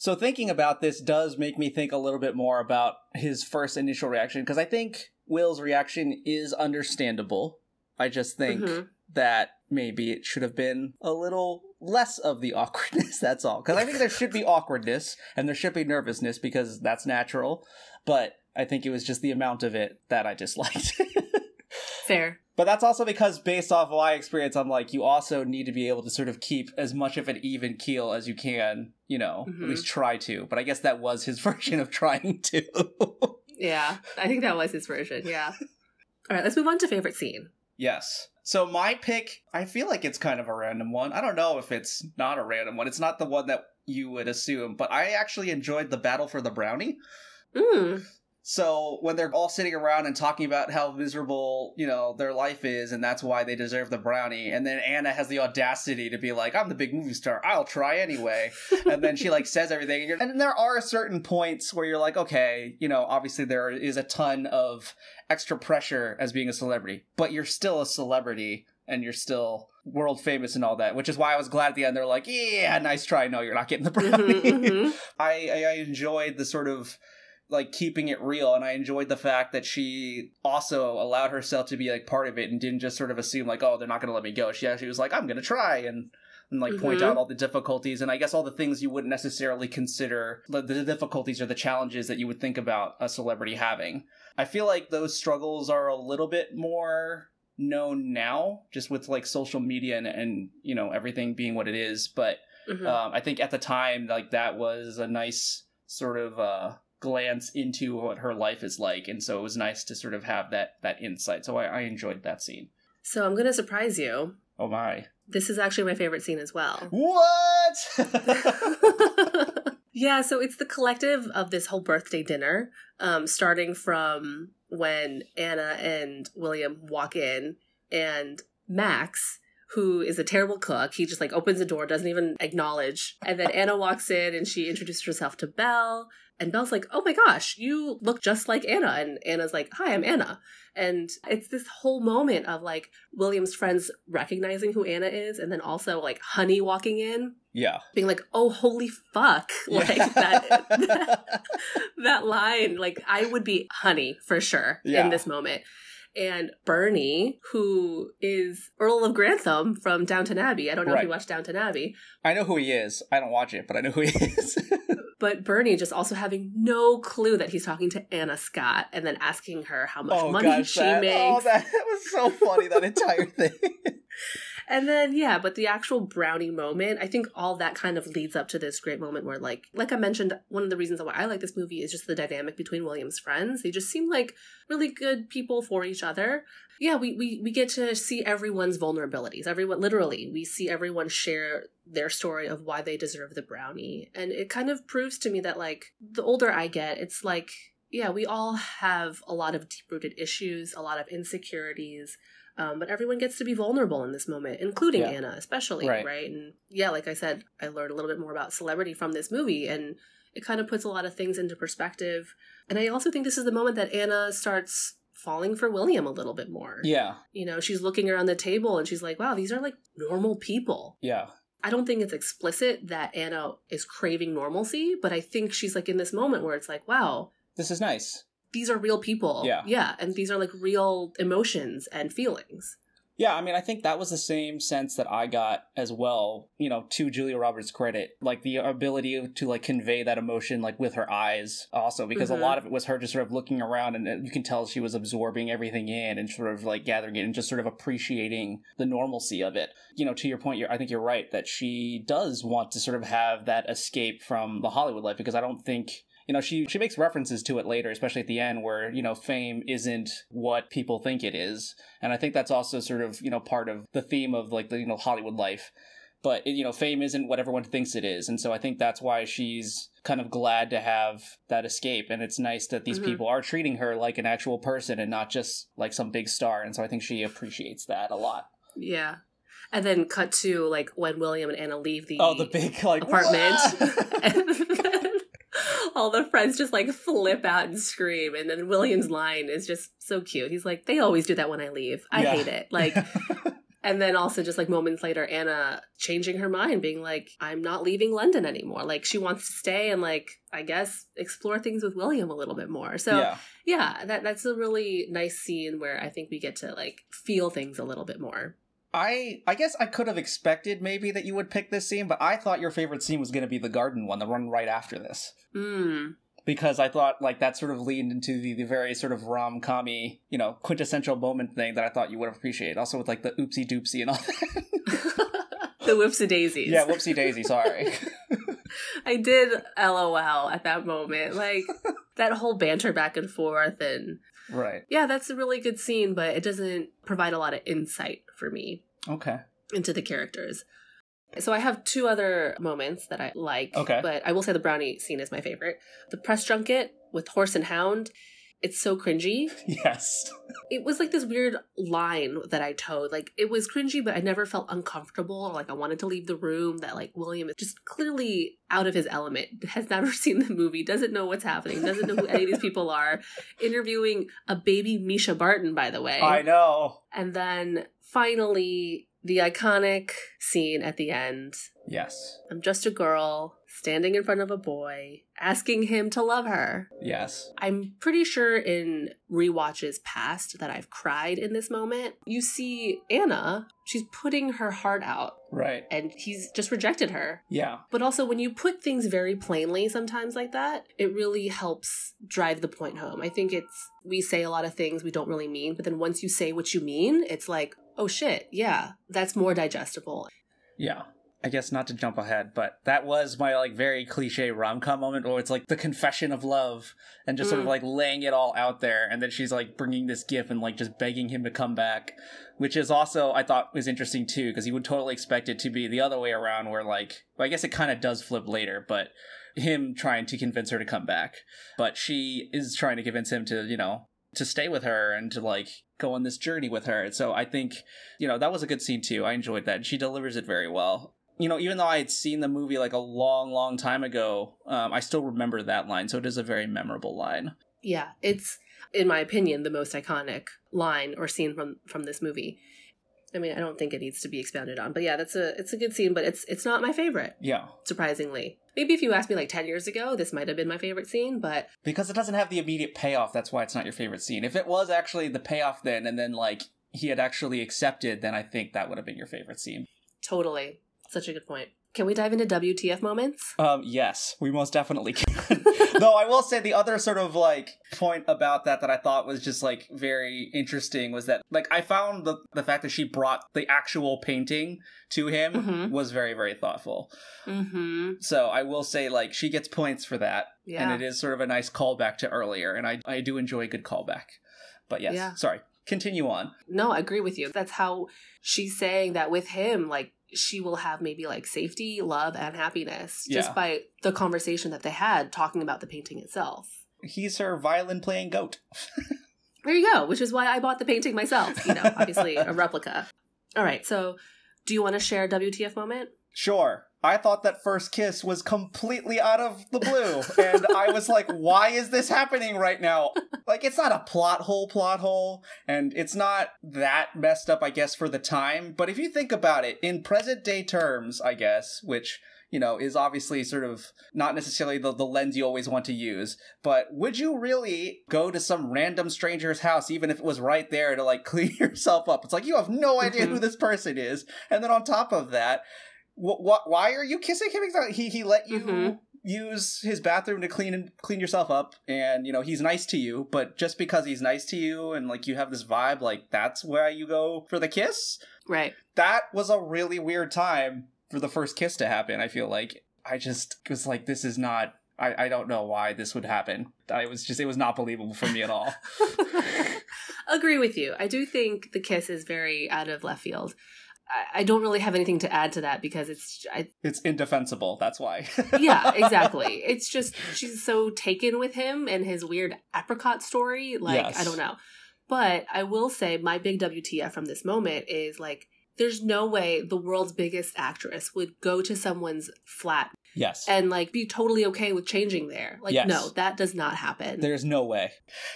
so thinking about this does make me think a little bit more about his first initial reaction because I think Will's reaction is understandable. I just think Mhm. that maybe it should have been a little less of the awkwardness, that's all. Because I think there should be awkwardness and there should be nervousness because that's natural. But I think it was just the amount of it that I disliked. fair But that's also because, based off of my experience, I'm like, you also need to be able to sort of keep as much of an even keel as you can, you know, Mhm. at least try to. But I guess that was his version of trying to. yeah i think that was his version yeah all right let's move on to favorite scene yes. So my pick, I feel like it's kind of a random one. I don't know if it's not a random one. It's not the one that you would assume, but I actually enjoyed the battle for the brownie. mm. So when they're all sitting around and talking about how miserable, you know, their life is and that's why they deserve the brownie, and then Anna has the audacity to be like, I'm the big movie star, I'll try anyway. and then she like says everything. And, and there are certain points where you're like, okay, you know, obviously there is a ton of extra pressure as being a celebrity, but you're still a celebrity and you're still world famous and all that, which is why I was glad at the end they're like, yeah, nice try. No, you're not getting the brownie. Mhm, mhm. I, I I enjoyed the sort of like keeping it real and I enjoyed the fact that she also allowed herself to be like part of it and didn't just sort of assume like oh they're not going to let me go. She actually was like I'm going to try and and like point Mhm. out all the difficulties and I guess all the things you wouldn't necessarily consider the, the difficulties or the challenges that you would think about a celebrity having. I feel like those struggles are a little bit more known now just with like social media and, and you know everything being what it is but Mhm. um, I think at the time, like that was a nice sort of uh, glance into what her life is like, and so it was nice to sort of have that that insight. So I, I enjoyed that scene. so i'm gonna surprise you Oh my! this is actually my favorite scene as well What? yeah, so it's the collective of this whole birthday dinner, um, starting from when Anna and William walk in, and Max, who is a terrible cook, he just like opens the door, doesn't even acknowledge, and then Anna walks in and she introduces herself to Belle, and Belle's like, "Oh my gosh, you look just like Anna," and Anna's like, "Hi, I'm Anna." And it's this whole moment of like William's friends recognizing who Anna is, and then also like Honey walking in, yeah. being like, "Oh, holy fuck!" Like that, that line. Like I would be honey for sure Yeah. in this moment. And Bernie, who is Earl of Grantham from Downton Abbey. I don't know if you watch Downton Abbey, I know who he is. I don't watch it, but I know who he is. but Bernie just also having no clue that he's talking to Anna Scott and then asking her how much oh money gosh, she that, oh, makes. oh, that, that was so funny. That entire thing. And then yeah, but the actual brownie moment, I think all that kind of leads up to this great moment where like like I mentioned, one of the reasons why I like this movie is just the dynamic between William's friends. They just seem like really good people for each other. Yeah, we we, we get to see everyone's vulnerabilities. Everyone literally, we see everyone share their story of why they deserve the brownie. And it kind of proves to me that like the older I get, it's like yeah, we all have a lot of deep rooted issues, a lot of insecurities, um, but everyone gets to be vulnerable in this moment, including Yeah. Anna, especially, Right. right. And yeah, like I said, I learned a little bit more about celebrity from this movie, and it kind of puts a lot of things into perspective. And I also think this is the moment that Anna starts falling for William a little bit more. Yeah, You know, she's looking around the table and she's like, wow, these are like normal people. yeah, I don't think it's explicit that Anna is craving normalcy, but I think she's like in this moment where it's like, wow, this is nice. These are real people. Yeah. Yeah. And these are like real emotions and feelings. Yeah, I mean, I think that was the same sense that I got as well, you know, to Julia Roberts' credit. Like the ability to like convey that emotion like with her eyes also because Mhm. a lot of it was her just sort of looking around and uh, you can tell she was absorbing everything in and sort of like gathering it and just sort of appreciating the normalcy of it. You know, to your point, you're, I think you're right that she does want to sort of have that escape from the Hollywood life because I don't think you know she she makes references to it later especially at the end where you know fame isn't what people think it is and i think that's also sort of you know part of the theme of like the you know hollywood life but you know fame isn't what everyone thinks it is and so i think that's why she's kind of glad to have that escape and it's nice that these Mhm. people are treating her like an actual person and not just like some big star and so i think she appreciates that a lot Yeah. And then cut to like when William and Anna leave the Oh, the big like apartment. "Wah!" and then all the friends just like flip out and scream. And then William's line is just so cute. He's like, they always do that when I leave. I Yeah. hate it. Like, and then also just like moments later, Anna changing her mind, being like, I'm not leaving London anymore. Like, she wants to stay and like, I guess, explore things with William a little bit more. So, yeah. yeah, that that's a really nice scene where I think we get to like feel things a little bit more. I I guess I could have expected maybe that you would pick this scene, but I thought your favorite scene was going to be the garden one, the one right after this. Mm. Because I thought like that sort of leaned into the, the very sort of rom commy, you know, quintessential moment thing that I thought you would have appreciated. Also with like the oopsie doopsie and all that. the whoopsie daisies. yeah, whoopsie daisy, sorry. I did LOL at that moment. Like that whole banter back and forth and right. yeah, that's a really good scene, but it doesn't provide a lot of insight for me Okay. into the characters. So I have two other moments that I like. Okay. But I will say the brownie scene is my favorite. The press junket with horse and hound. It's so cringy. Yes. It was like this weird line that I towed. Like it was cringy, but I never felt uncomfortable or like I wanted to leave the room. That like William is just clearly out of his element, has never seen the movie, doesn't know what's happening, doesn't know who any of these people are. Interviewing a baby Mischa Barton, by the way. I know. And then finally, the iconic scene at the end. Yes. I'm just a girl standing in front of a boy, asking him to love her. Yes. I'm pretty sure in rewatches past that I've cried in this moment. You see Anna, she's putting her heart out Right. and he's just rejected her. Yeah. But also, when you put things very plainly sometimes like that, it really helps drive the point home. I think it's, we say a lot of things we don't really mean, but then once you say what you mean, it's like, oh shit, yeah, that's more digestible. Yeah. I guess not to jump ahead, but that was my like very cliche rom com moment where it's like the confession of love and just sort of Mm. like laying it all out there, and then she's like bringing this gift and like just begging him to come back, which is also I thought was interesting too because you would totally expect it to be the other way around where like well, I guess it kind of does flip later, but him trying to convince her to come back, but she is trying to convince him to you know to stay with her and to like go on this journey with her. So I think you know that was a good scene too. I enjoyed that. She delivers it very well you know, even though I had seen the movie like a long, long time ago, um, I still remember that line. So it is a very memorable line. Yeah, it's, in my opinion, the most iconic line or scene from from this movie. I mean, I don't think it needs to be expounded on, but yeah, that's a it's a good scene, but it's it's not my favorite. Yeah. Surprisingly, maybe if you asked me like ten years ago, this might have been my favorite scene, but Because it doesn't have the immediate payoff. That's why it's not your favorite scene. If it was actually the payoff then, and then like he had actually accepted, then I think that would have been your favorite scene. totally, such a good point. Can we dive into WTF moments? Um, yes, we most definitely can. Though I will say the other sort of like point about that that I thought was just like very interesting was that like I found the the fact that she brought the actual painting to him Mhm. was very very thoughtful. Mm-hmm. So I will say like she gets points for that, Yeah. and it is sort of a nice callback to earlier, and I I do enjoy a good callback. But yes, Yeah. sorry. Continue on. No, I agree with you. That's how she's saying that with him, like she will have maybe like safety, love, and happiness just Yeah. by the conversation that they had talking about the painting itself. He's her violin playing goat. There you go, which is why I bought the painting myself. You know, obviously a replica. All right, so do you want to share a WTF moment? Sure. I thought that first kiss was completely out of the blue. And I was like, why is this happening right now? Like, it's not a plot hole, plot hole. And it's not that messed up, I guess, for the time. But if you think about it, in present day terms, I guess, which, you know, is obviously sort of not necessarily the, the lens you always want to use. But would you really go to some random stranger's house, even if it was right there, to like clean yourself up? It's like, you have no idea who Mhm. this person is. And then on top of that, Wh- wh- why are you kissing him exactly? He he let you Mhm. use his bathroom to clean and clean yourself up, and you know he's nice to you. But just because he's nice to you and like you have this vibe, like that's where you go for the kiss. Right. That was a really weird time for the first kiss to happen. I feel like I just was like, this is not. I I don't know why this would happen. I was just it was not believable for me at all. Agree with you. I do think the kiss is very out of left field. I, I don't really have anything to add to that because it's I, It's indefensible. That's why. yeah, exactly. It's just she's so taken with him and his weird apricot story. Like, Yes. I don't know. But I will say my big WTF from this moment is like there's no way the world's biggest actress would go to someone's flat Yes. and like be totally okay with changing there. Like, Yes. no, that does not happen. There's no way.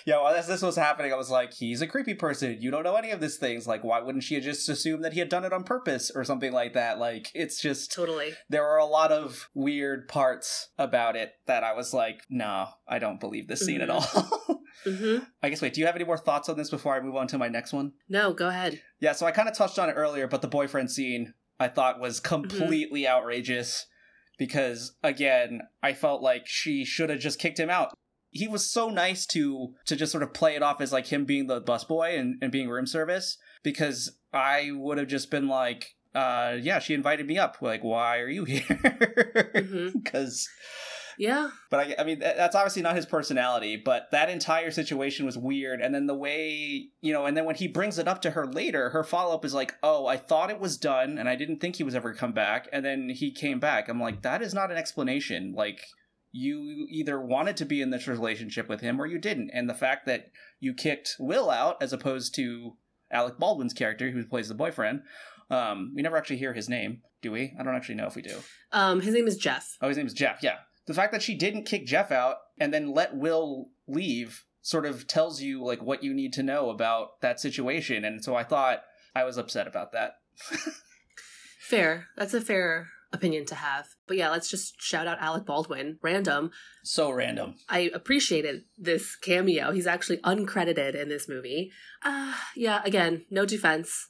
Yeah, well, as this was happening, I was like, he's a creepy person. You don't know any of these things. Like, why wouldn't she just assume that he had done it on purpose or something like that? Like, it's just. totally. There are a lot of weird parts about it that I was like, no, I don't believe this scene at all. hmm I guess, wait, do you have any more thoughts on this before I move on to my next one? No, go ahead. Yeah, so I kind of touched on it earlier, but the boyfriend scene I thought was completely outrageous because again, I felt like she should have just kicked him out. He was so nice to to just sort of play it off as like him being the busboy and, and being room service because I would have just been like, uh yeah, she invited me up. Like, why are you here? Because Yeah. but I, I mean, that's obviously not his personality. But that entire situation was weird. And then the way, you know, and then when he brings it up to her later, her follow up is like, "Oh, I thought it was done, and I didn't think he was ever come back." And then he came back. I'm like, that is not an explanation. Like, you either wanted to be in this relationship with him or you didn't. And the fact that you kicked Will out as opposed to Alec Baldwin's character, who plays the boyfriend, um, we never actually hear his name, do we? I don't actually know if we do. Um, his name is Jeff. Oh, his name is Jeff. Yeah. The fact that she didn't kick Jeff out and then let Will leave sort of tells you like what you need to know about that situation. And so I thought I was upset about that. Fair. That's a fair opinion to have. But yeah, let's just shout out Alec Baldwin. Random. so random. I appreciated this cameo. He's actually uncredited in this movie. Uh, yeah, again, no defense.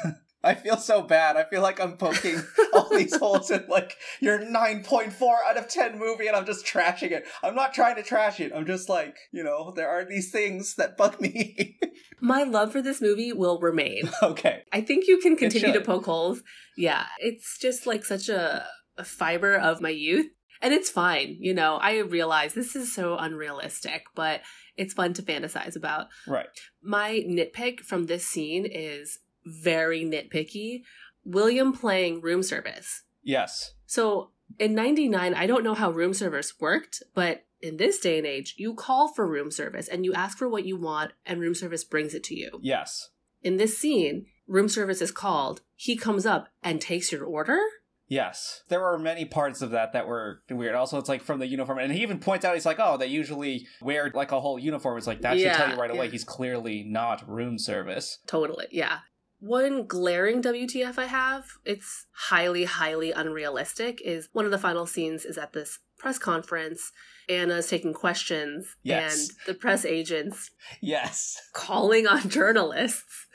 I feel so bad. I feel like I'm poking all these holes in like your 9.4 out of 10 movie and I'm just trashing it. I'm not trying to trash it. I'm just like, you know, there are these things that bug me. My love for this movie will remain. okay. I think you can continue to poke holes. Yeah, it's just like such a, a fiber of my youth. And it's fine, you know. I realize this is so unrealistic, but it's fun to fantasize about. Right. My nitpick from this scene is very nitpicky. William playing room service. Yes. So in 99, I don't know how room service worked, but in this day and age, you call for room service and you ask for what you want, and room service brings it to you. Yes. In this scene, room service is called. He comes up and takes your order. Yes, there were many parts of that that were weird. Also, it's like from the uniform, and he even points out he's like, "Oh, they usually wear like a whole uniform." It's like that should tell you right away yeah. he's clearly not room service. Totally, yeah. One glaring WTF I have, it's highly, highly unrealistic, is one of the final scenes is at this press conference. Anna's taking questions, Yes. and the press agents Yes, calling on journalists.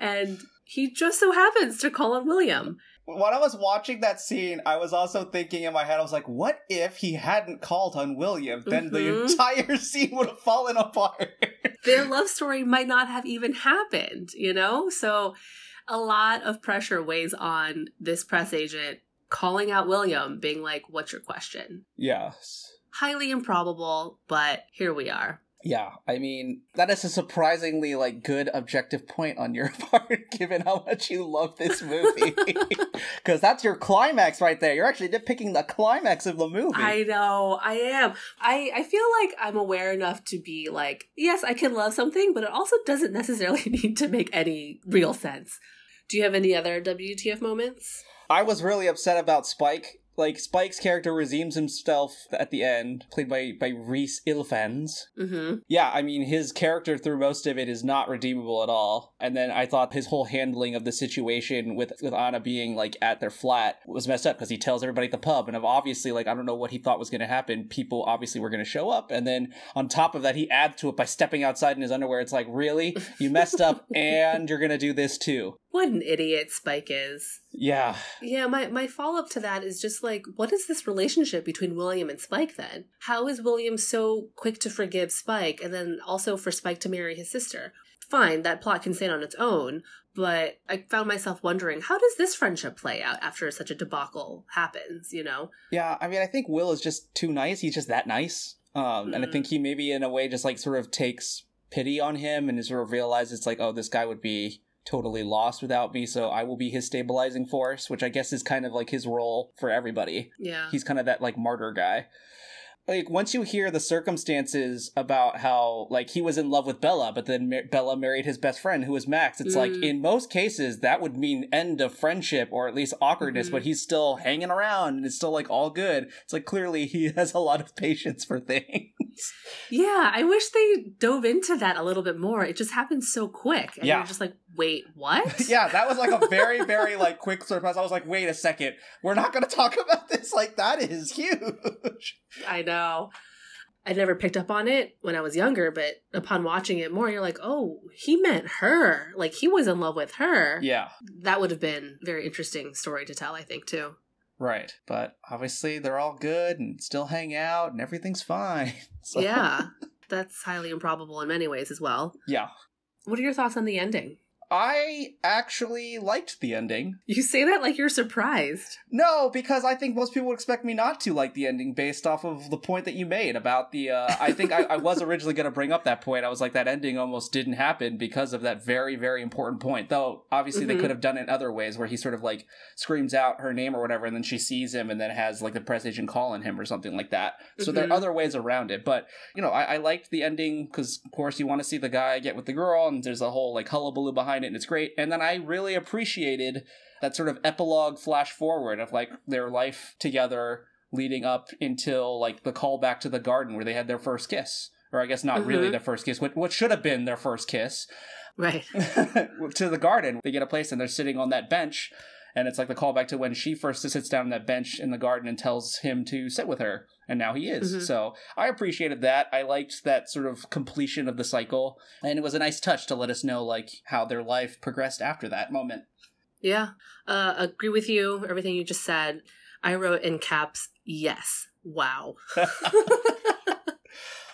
And he just so happens to call on William. When I was watching that scene, I was also thinking in my head, I was like, "What if he hadn't called on William? Then the Mhm. entire scene would have fallen apart." Their love story might not have even happened, you know? So a lot of pressure weighs on this press agent calling out William, being like, What's your question? yes. Highly improbable, but here we are. Yeah, I mean that is a surprisingly like good objective point on your part, given how much you love this movie. Because that's your climax right there. You're actually nitpicking the climax of the movie. I know, I am. I, I feel like I'm aware enough to be like, yes, I can love something, but it also doesn't necessarily need to make any real sense. Do you have any other WTF moments? I was really upset about Spike. Like Spike's character redeems himself at the end, played by by Rhys Ifans. Mm-hmm. Yeah, I mean his character through most of it is not redeemable at all. And then I thought his whole handling of the situation with with Anna being like at their flat was messed up because he tells everybody at the pub, and obviously like I don't know what he thought was going to happen. People obviously were going to show up, and then on top of that, he adds to it by stepping outside in his underwear. It's like really you messed up, and you're going to do this too. What an idiot Spike is. Yeah, Yeah, my, my follow up to that is just like, what is this relationship between William and Spike then? How is William so quick to forgive Spike and then also for Spike to marry his sister? Fine, that plot can stand on its own, but I found myself wondering, how does this friendship play out after such a debacle happens, you know? Yeah, I mean, I think Will is just too nice. He's just that nice. Um, and I Mhm. think he maybe in a way just like sort of takes pity on him and sort of realizes like, oh, this guy would be totally lost without me, so I will be his stabilizing force, which I guess is kind of like his role for everybody. Yeah. He's kind of that like martyr guy. like once you hear the circumstances about how like he was in love with Bella, but then Mar- Bella married his best friend who was Max. It's like Mm. in most cases that would mean end of friendship or at least awkwardness, Mhm. but he's still hanging around and it's still like all good. It's like clearly he has a lot of patience for things. Yeah, I wish they dove into that a little bit more. It just happens so quick. And Yeah. you're just like, wait, what? yeah, that was like a very very like quick surprise. I was like, wait a second, we're not going to talk about this. Like that is huge. I know. I never picked up on it when I was younger, but upon watching it more, you're like, oh, he meant her. Like he was in love with her. Yeah. That would have been a very interesting story to tell, I think, too. Right. But obviously they're all good and still hang out and everything's fine. So- Yeah. That's highly improbable in many ways as well. Yeah. What are your thoughts on the ending? I actually liked the ending. You say that like you're surprised. No, because I think most people would expect me not to like the ending based off of the point that you made about the. Uh, I think I, I was originally going to bring up that point. I was like, that ending almost didn't happen because of that very, very important point. Though, obviously, they Mhm. could have done it other ways where he sort of like screams out her name or whatever, and then she sees him and then has like the press agent calling him or something like that. So there are other ways around it. But, you know, I, I liked the ending because, of course, you want to see the guy get with the girl, and there's a whole like hullabaloo behind it, and it's great. And then I really appreciated that sort of epilogue flash forward of like their life together leading up until like the call back to the garden where they had their first kiss or i guess not really Mhm. their first kiss what, what should have been their first kiss Right. to the garden they get a place and they're sitting on that bench and it's like the callback to when she first sits down on that bench in the garden and tells him to sit with her and now he is Mhm. so i appreciated that i liked that sort of completion of the cycle and it was a nice touch to let us know like how their life progressed after that moment Yeah. Uh, agree with you. Everything you just said. I wrote in caps, yes. Wow.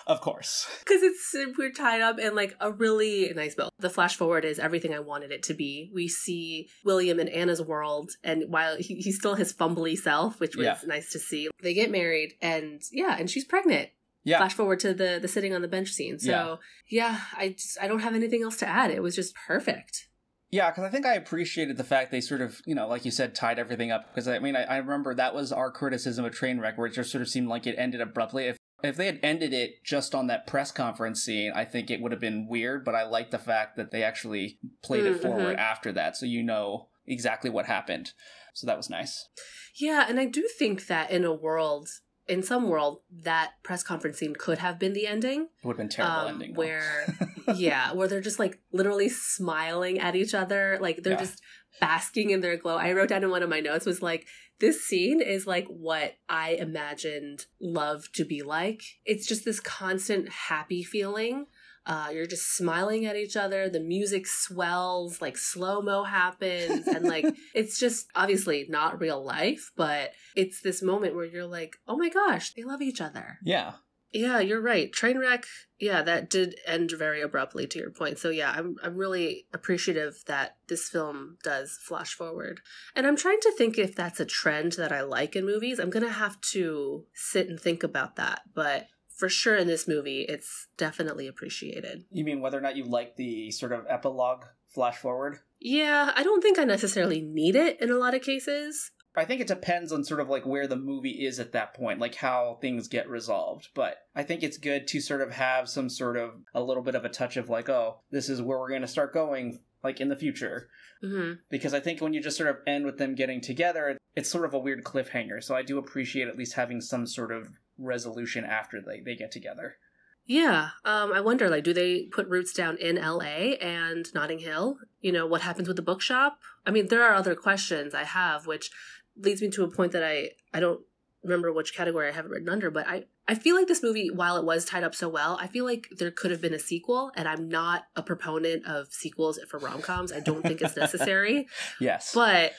of course Because it's super tied up in like a really nice bow. The flash forward is everything I wanted it to be. We see William and Anna's world, and while he, he's still his fumbly self, which was Yeah. nice to see, they get married, and yeah, and she's pregnant. yeah Flash forward to the the sitting on the bench scene. So yeah, I just I don't have anything else to add. It was just perfect. Yeah, because I think I appreciated the fact they sort of, you know, like you said, tied everything up. Because I mean, I, I remember that was our criticism of Trainwreck, where it just sort of seemed like it ended abruptly. If if they had ended it just on that press conference scene, I think it would have been weird. But I like the fact that they actually played it Mm, forward mhm. after that, so you know exactly what happened. So that was nice. Yeah, and I do think that in a world, in some world, that press conference scene could have been the ending. It would have been a terrible um, ending. Where, yeah, where they're just like literally smiling at each other, like they're Yeah. just basking in their glow. I wrote down in one of my notes was like, this scene is like what I imagined love to be like. It's just this constant happy feeling. Uh, you're just smiling at each other. The music swells, like slow mo happens, and like it's just obviously not real life, but it's this moment where you're like, oh my gosh, they love each other. yeah, Yeah, you're right. Trainwreck, yeah, that did end very abruptly to your point. So yeah, I'm I'm really appreciative that this film does flash forward. And I'm trying to think if that's a trend that I like in movies. I'm going to have to sit and think about that, but for sure in this movie it's definitely appreciated. you mean whether or not you like the sort of epilogue flash forward? Yeah, I don't think I necessarily need it in a lot of cases. I think it depends on sort of like where the movie is at that point, like how things get resolved. But I think it's good to sort of have some sort of a little bit of a touch of like, oh, this is where we're going to start going, like in the future. hmm Because I think when you just sort of end with them getting together, it's sort of a weird cliffhanger. So I do appreciate at least having some sort of resolution after they, they get together. Yeah, um, I wonder, like, do they put roots down in L.A. and Notting Hill? You know, what happens with the bookshop? I mean, there are other questions I have, which leads me to a point that I I don't remember which category I have it written under, but I I feel like this movie, while it was tied up so well, I feel like there could have been a sequel, and I'm not a proponent of sequels for rom coms. I don't think it's necessary. Yes. But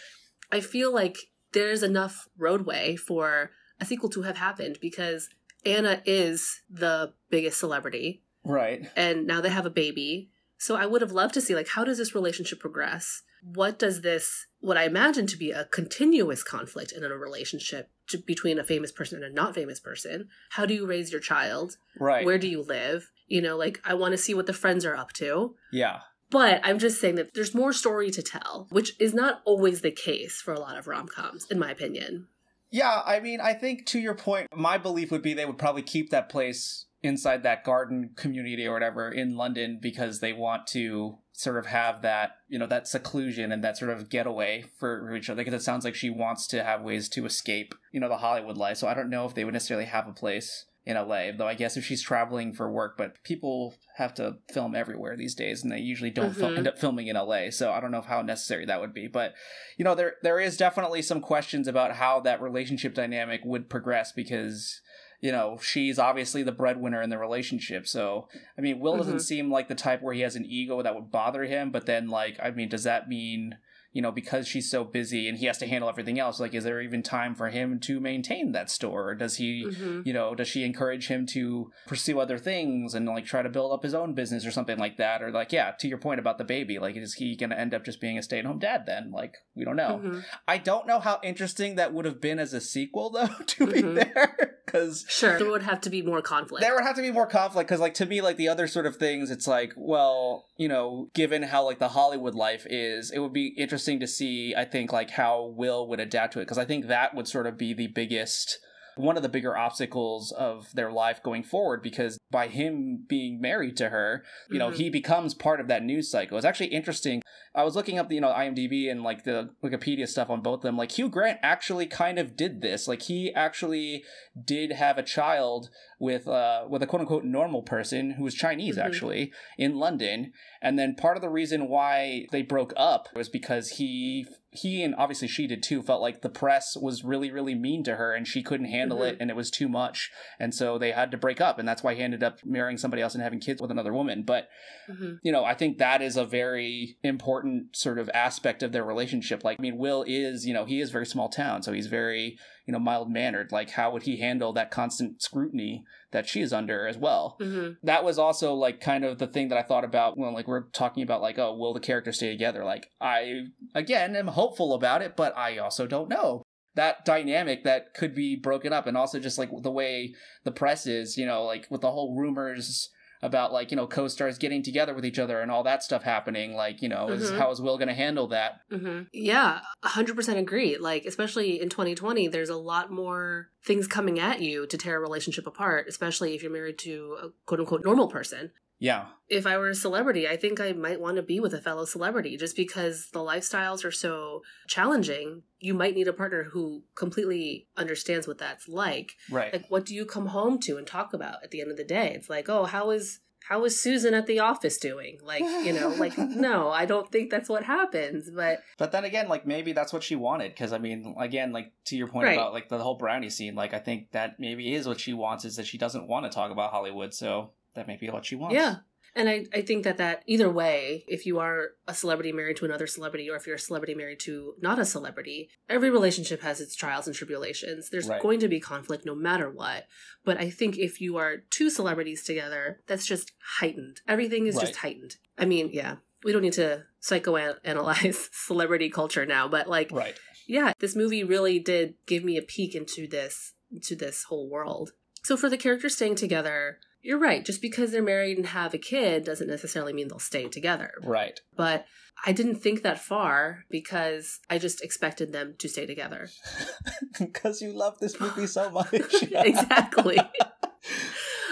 I feel like there's enough roadway for a sequel to have happened because Anna is the biggest celebrity right. and now they have a baby. So I would have loved to see like how does this relationship progress? What does this what I imagine to be a continuous conflict in a relationship to, between a famous person and a not famous person? How do you raise your child? Right. Where do you live? You know, like I want to see what the friends are up to. yeah. But I'm just saying that there's more story to tell, which is not always the case for a lot of rom coms, in my opinion. Yeah, I mean, I think to your point, my belief would be they would probably keep that place inside that garden community or whatever in London because they want to sort of have that, you know, that seclusion and that sort of getaway for each other because it sounds like she wants to have ways to escape, you know, the Hollywood life. So I don't know if they would necessarily have a place in LA, though I guess if she's traveling for work, but people have to film everywhere these days and they usually don't Mhm. fil- end up filming in LA. So I don't know how necessary that would be, but you know, there there is definitely some questions about how that relationship dynamic would progress because you know, she's obviously the breadwinner in the relationship. So, I mean, Will doesn't Mhm. seem like the type where he has an ego that would bother him, but then like, I mean, does that mean you know, because she's so busy and he has to handle everything else, like, is there even time for him to maintain that store? Or does he, Mhm. you know, does she encourage him to pursue other things and like try to build up his own business or something like that? Or like, yeah, to your point about the baby, like, is he going to end up just being a stay at home dad then? Like, we don't know. Mhm. I don't know how interesting that would have been as a sequel, though, to be Mhm. there. Because Sure, there would have to be more conflict. there would have to be more conflict because like to me like the other sort of things it's like well you know given how like the hollywood life is it would be interesting to see i think like how will would adapt to it because i think that would sort of be the biggest one of the bigger obstacles of their life going forward because by him being married to her you know Mhm. he becomes part of that news cycle. It's actually interesting. I was looking up the, you know imdb and like the wikipedia stuff on both of them. Like hugh grant actually kind of did this. Like he actually did have a child with uh with a quote unquote normal person who was Chinese Mhm. actually in London and then part of the reason why they broke up was because he he and obviously she did too felt like the press was really really mean to her and she couldn't handle it and it was too much and so they had to break up and that's why he ended up marrying somebody else and having kids with another woman but Mhm. you know, I think that is a very important sort of aspect of their relationship. Like, I mean, Will is, you know, he is very small town, so he's very, you know, mild mannered. Like, how would he handle that constant scrutiny that she is under as well? Mhm. That was also like kind of the thing that I thought about when like we're talking about like, oh, will the characters stay together? Like, I again am hopeful about it, but I also don't know. That dynamic that could be broken up, and also just like the way the press is, you know, like with the whole rumors about like you know co-stars getting together with each other and all that stuff happening like you know is Mhm. how is will going to handle that hmm Yeah, 100% agree. Like, especially in 2020, there's a lot more things coming at you to tear a relationship apart, especially if you're married to a quote unquote normal person. Yeah If I were a celebrity, I think I might want to be with a fellow celebrity just because the lifestyles are so challenging. You might need a partner who completely understands what that's like. right Like, what do you come home to and talk about at the end of the day? It's like, oh, how is. How is Susan at the office doing? Like, you know, like, no, I don't think that's what happens. But but then again like maybe that's what she wanted because i mean again like to your point Right. about like the whole brownie scene like i think that maybe is what she wants is that she doesn't want to talk about hollywood so that may be what she wants Yeah. And I, I think that that either way, if you are a celebrity married to another celebrity, or if you're a celebrity married to not a celebrity, every relationship has its trials and tribulations. There's Right. going to be conflict no matter what. But I think if you are two celebrities together, that's just heightened. Everything is just heightened. I mean, yeah, we don't need to psychoanalyze celebrity culture now, but like, right yeah, this movie really did give me a peek into this into this whole world. So for the characters staying together, you're right. Just because they're married and have a kid doesn't necessarily mean they'll stay together. right But I didn't think that far because I just expected them to stay together. because you love this movie so much exactly.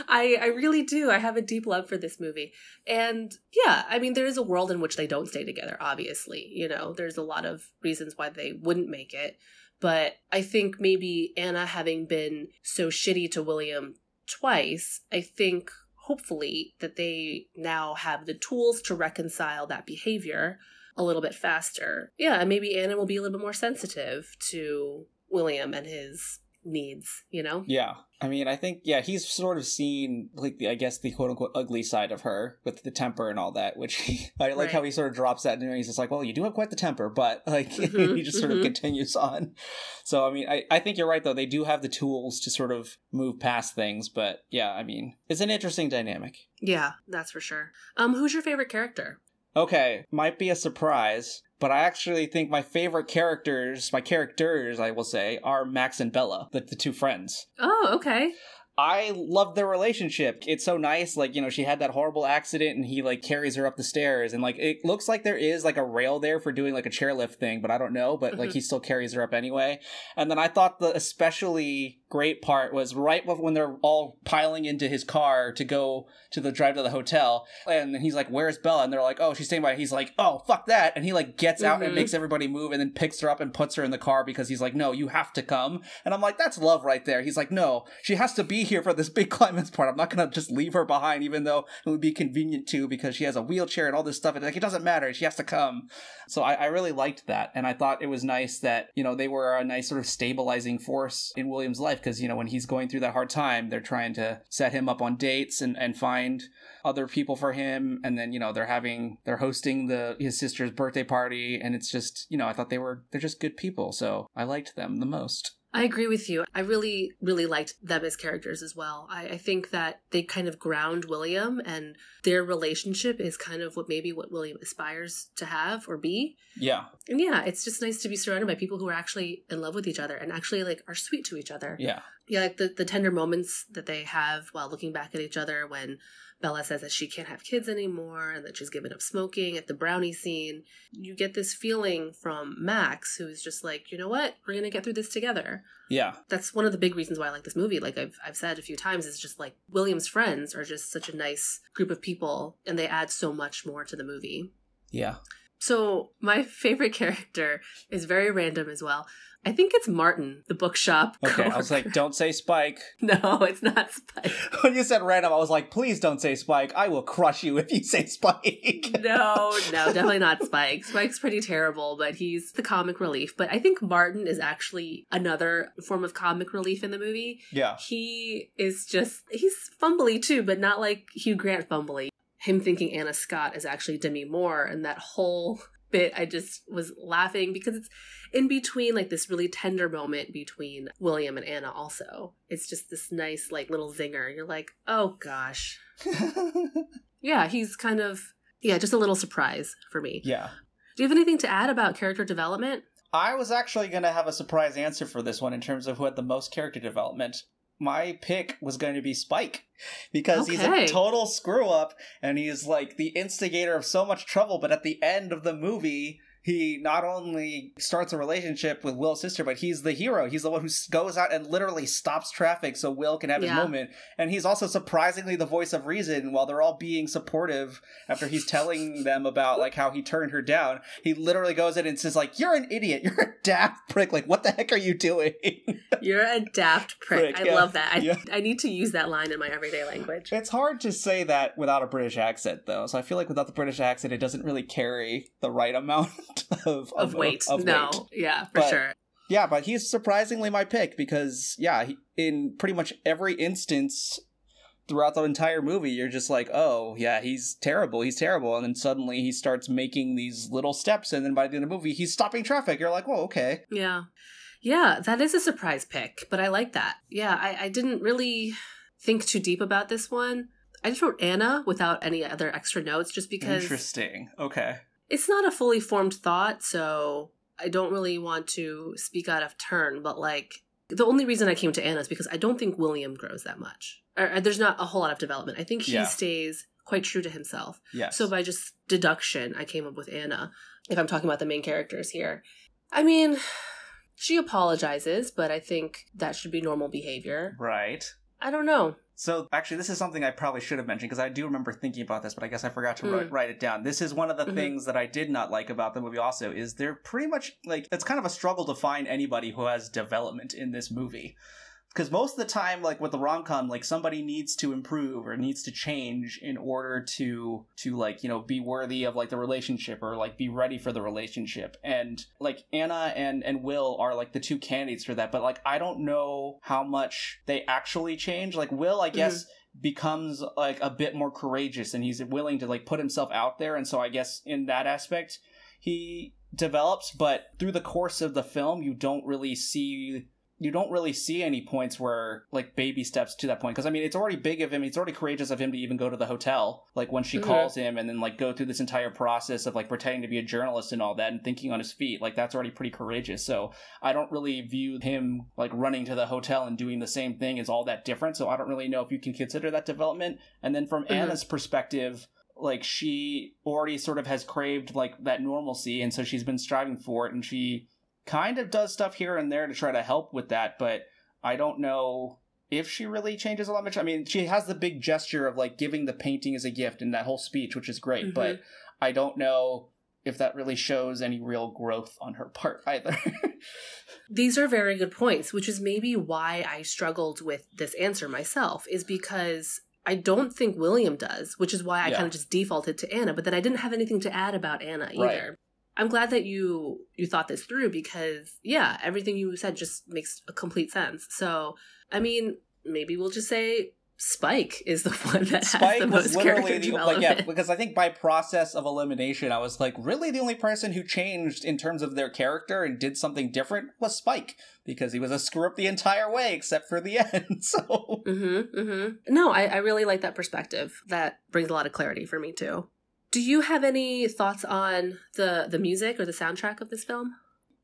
I I really do. I have a deep love for this movie. And yeah, I mean there is a world in which they don't stay together, obviously. You know, there's a lot of reasons why they wouldn't make it. But I think maybe Anna having been so shitty to William twice, I think hopefully that they now have the tools to reconcile that behavior a little bit faster. Yeah, maybe Anna will be a little bit more sensitive to William and his needs, you know? Yeah. I mean, I think, yeah, he's sort of seen, like, the, I guess, the quote unquote ugly side of her with the temper and all that, which he, I like Right. how he sort of drops that and he's just like, well, you do have quite the temper, but, like, Mhm, he just sort of mhm. continues on. So, I mean, I, I think you're right, though. They do have the tools to sort of move past things, but yeah, I mean, it's an interesting dynamic. Yeah, that's for sure. Um, who's your favorite character? Okay, might be a surprise, but I actually think my favorite characters, my characters, I will say, are Max and Bella, the, the two friends. Oh, okay. I love their relationship. It's so nice. Like, you know, she had that horrible accident and he like carries her up the stairs and like it looks like there is like a rail there for doing like a chairlift thing, but I don't know, but like Mhm. he still carries her up anyway. And then I thought the especially great part was right when they're all piling into his car to go to the drive to the hotel and he's like where's bella and they're like oh she's staying by he's like oh fuck that and he like gets out and Mhm. makes everybody move and then picks her up and puts her in the car because he's like no you have to come and i'm like that's love right there he's like no she has to be here for this big climax part. I'm not gonna just leave her behind even though it would be convenient to because she has a wheelchair and all this stuff and like it doesn't matter. She has to come. So I, I really liked that and i thought it was nice that you know they were a nice sort of stabilizing force in william's life because you know when he's going through that hard time they're trying to set him up on dates and, and find other people for him and then you know they're having they're hosting the his sister's birthday party and it's just you know i thought they were they're just good people. So i liked them the most I agree with you. I really, really liked them as characters as well. I, I think that they kind of ground William and their relationship is kind of what maybe what William aspires to have or be. yeah And yeah, it's just nice to be surrounded by people who are actually in love with each other and actually like are sweet to each other. yeah Yeah, like the, the tender moments that they have while looking back at each other when Bella says that she can't have kids anymore and that she's given up smoking at the brownie scene. You get this feeling from Max, who's just like, you know what? We're going to get through this together. yeah That's one of the big reasons why I like this movie. Like I've, I've said a few times, is just like William's friends are just such a nice group of people and they add so much more to the movie. yeah So my favorite character is very random as well. I think it's Martin, the bookshop. okay i was like don't say spike no, it's not Spike. when you said random i was like please don't say spike i will crush you if you say spike No, no, definitely not Spike. Spike's pretty terrible, but he's the comic relief. But I think Martin is actually another form of comic relief in the movie. yeah He is just, he's fumbly too, but not like Hugh Grant fumbly. Him thinking Anna Scott is actually Demi Moore, and that whole bit, I just was laughing because it's in between like this really tender moment between William and Anna, also. It's just this nice, like, little zinger. You're like, oh gosh. Yeah, he's kind of, yeah, just a little surprise for me. yeah Do you have anything to add about character development? I was actually going to have a surprise answer for this one in terms of who had the most character development. My pick was going to be Spike because he's a total screw up and he's like the instigator of so much trouble. But at the end of the movie, he not only starts a relationship with Will's sister, but he's the hero. He's the one who goes out and literally stops traffic so Will can have his moment. And he's also surprisingly the voice of reason while they're all being supportive after he's telling them about like how he turned her down. He literally goes in and says like, "You're an idiot. You're a daft prick. Like, what the heck are you doing?" You're a daft prick. Prick, I yeah. love that. I, Yeah. I need to use that line in my everyday language. it's hard to say that without a British accent, though. So I feel like without the British accent, it doesn't really carry the right amount of Of weight. of no. weight. Yeah, for But- sure. Yeah, but he's surprisingly my pick because yeah, he, in pretty much every instance throughout the entire movie, you're just like, oh yeah, he's terrible, he's terrible, and then suddenly he starts making these little steps, and then by the end of the movie, he's stopping traffic. You're like, oh okay, Yeah. Yeah, that is a surprise pick, but I like that. Yeah, I, I didn't really think too deep about this one. I just wrote Anna without any other extra notes just because interesting. Okay, it's not a fully formed thought, so I don't really want to speak out of turn, but like the only reason I came to Anna is because I don't think William grows that much. Or, or there's not a whole lot of development. I think he Yeah. stays quite true to himself. yes. So by just deduction, I came up with Anna. If I'm talking about the main characters here, I mean, she apologizes, but I think that should be normal behavior. right. I don't know. So actually, this is something I probably should have mentioned because I do remember thinking about this, but I guess I forgot to Hmm. write, write it down. This is one of the Mhm. things that I did not like about the movie. Also, is they're pretty much like it's kind of a struggle to find anybody who has development in this movie. Because most of the time, like with the rom com, like somebody needs to improve or needs to change in order to to like you know be worthy of like the relationship or like be ready for the relationship. And like Anna and and Will are like the two candidates for that. But like I don't know how much they actually change. Like Will, I guess mm-hmm. becomes like a bit more courageous and he's willing to like put himself out there and so i guess in that aspect he develops but through the course of the film you don't really see you don't really see any points where like baby steps to that point because i mean it's already big of him it's already courageous of him to even go to the hotel like when she Mhm. calls him and then like go through this entire process of like pretending to be a journalist and all that and thinking on his feet like that's already pretty courageous so i don't really view him like running to the hotel and doing the same thing as all that different so i don't really know if you can consider that development and then from Mhm. anna's perspective like she already sort of has craved like that normalcy and so she's been striving for it and she kind of does stuff here and there to try to help with that but i don't know if she really changes a lot much i mean she has the big gesture of like giving the painting as a gift in that whole speech which is great Mhm. but i don't know if that really shows any real growth on her part either These are very good points, which is maybe why I struggled with this answer myself, is because I don't think William does, which is why I Yeah. kind of just defaulted to Anna, but then I didn't have anything to add about Anna either. Right. I'm glad that you you thought this through because yeah, everything you said just makes a complete sense. So, I mean, maybe we'll just say Spike is the one that has Spike the was most character literally the like yeah because I think by process of elimination I was like really the only person who changed in terms of their character and did something different was Spike because he was a screw up the entire way except for the end so Mm-hmm. Mm-hmm. No, I, I really like that perspective. That brings a lot of clarity for me too. Do you have any thoughts on the the music or the soundtrack of this film?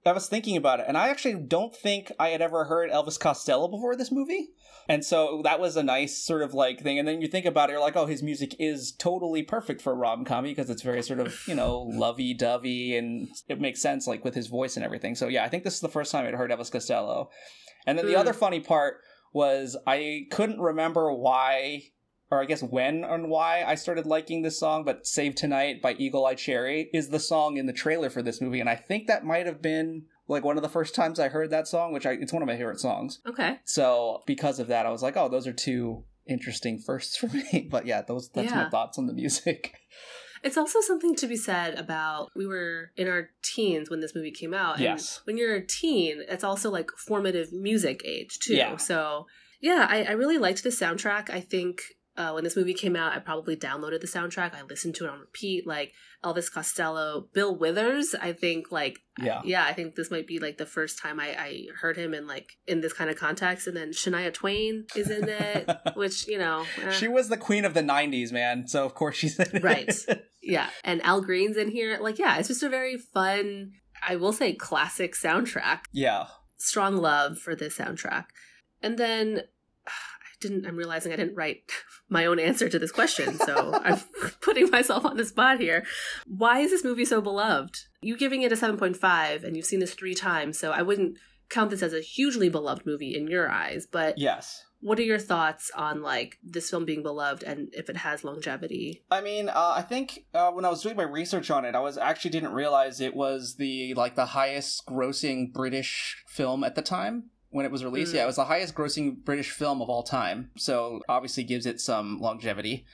I was thinking about it and I actually don't think I had ever heard Elvis Costello before this movie and so that was a nice sort of like thing and then you think about it you're like oh his music is totally perfect for rom com because it's very sort of you know lovey dovey and it makes sense like with his voice and everything so yeah I think this is the first time I'd heard Elvis Costello and then the Hmm. other funny part was I couldn't remember why or I guess when and why I started liking this song, but Save Tonight by Eagle Eye Cherry is the song in the trailer for this movie, and I think that might have been like one of the first times I heard that song, which I it's one of my favorite songs. Okay. So because of that, I was like, oh, those are two interesting firsts for me. But yeah, those that's my thoughts on the music. It's also something to be said about we were in our teens when this movie came out. and Yes. When you're a teen, it's also like formative music age too. Yeah. So yeah, I, I really liked the soundtrack. I think uh, when this movie came out, I probably downloaded the soundtrack. I listened to it on repeat. Like Elvis Costello, Bill Withers. I think like Yeah. yeah, I think this might be like the first time I, I heard him in like in this kind of context. And then Shania Twain is in it, which you know, eh. She was the queen of the '90s, man. So of course she's in it. Right. yeah. And Al Green's in here. Like yeah, it's just a very fun. I will say classic soundtrack. yeah. Strong love for this soundtrack. And then I didn't. I'm realizing I didn't write my own answer to this question, so I'm putting myself on the spot here. Why is this movie so beloved? You giving it a 7.5, and you've seen this three times, so I wouldn't count this as a hugely beloved movie in your eyes. But Yes. what are your thoughts on like this film being beloved and if it has longevity? I mean, uh, I think uh, when I was doing my research on it, I was actually didn't realize it was the like the highest grossing British film at the time when it was released. Mm. Yeah, it was the highest grossing British film of all time. So obviously gives it some longevity.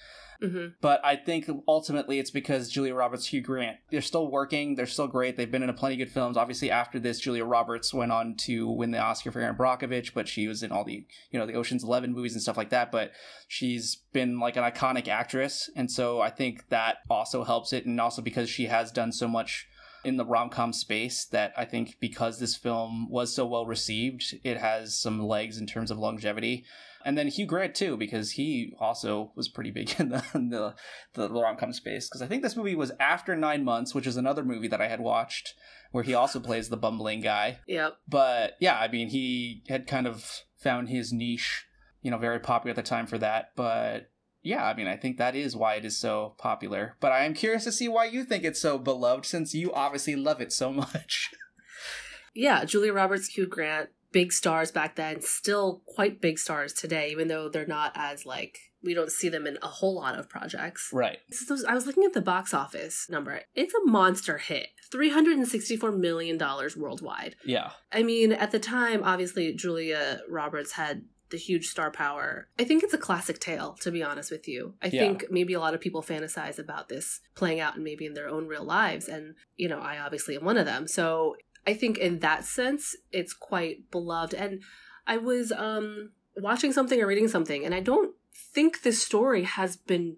hmm But I think ultimately it's because Julia Roberts, Hugh Grant, they're still working. They're still great. They've been in a plenty of good films. Obviously, after this, Julia Roberts went on to win the Oscar for Erin Brockovich, but she was in all the you know the Ocean's Eleven movies and stuff like that. But she's been like an iconic actress, and so I think that also helps it. And also because she has done so much in the rom com space that I think because this film was so well received, it has some legs in terms of longevity. And then Hugh Grant too, because he also was pretty big in the in the, the rom com space. Because I think this movie was after Nine Months, which is another movie that I had watched, where he also plays the bumbling guy. Yep. But yeah, I mean, he had kind of found his niche, you know, very popular at the time for that. But yeah, I mean, I think that is why it is so popular. But I am curious to see why you think it's so beloved, since you obviously love it so much. Yeah, Julia Roberts, Hugh Grant, big stars back then, still quite big stars today, even though they're not as like we don't see them in a whole lot of projects. right. Those- I was looking at the box office number. It's a monster hit. $364 million worldwide. Yeah. I mean, at the time, obviously, Julia Roberts had the huge star power. I think it's a classic tale, to be honest with you. I Yeah. think maybe a lot of people fantasize about this playing out and maybe in their own real lives. And, you know, I obviously am one of them. So I think in that sense, it's quite beloved. And I was um, watching something or reading something, and I don't think this story has been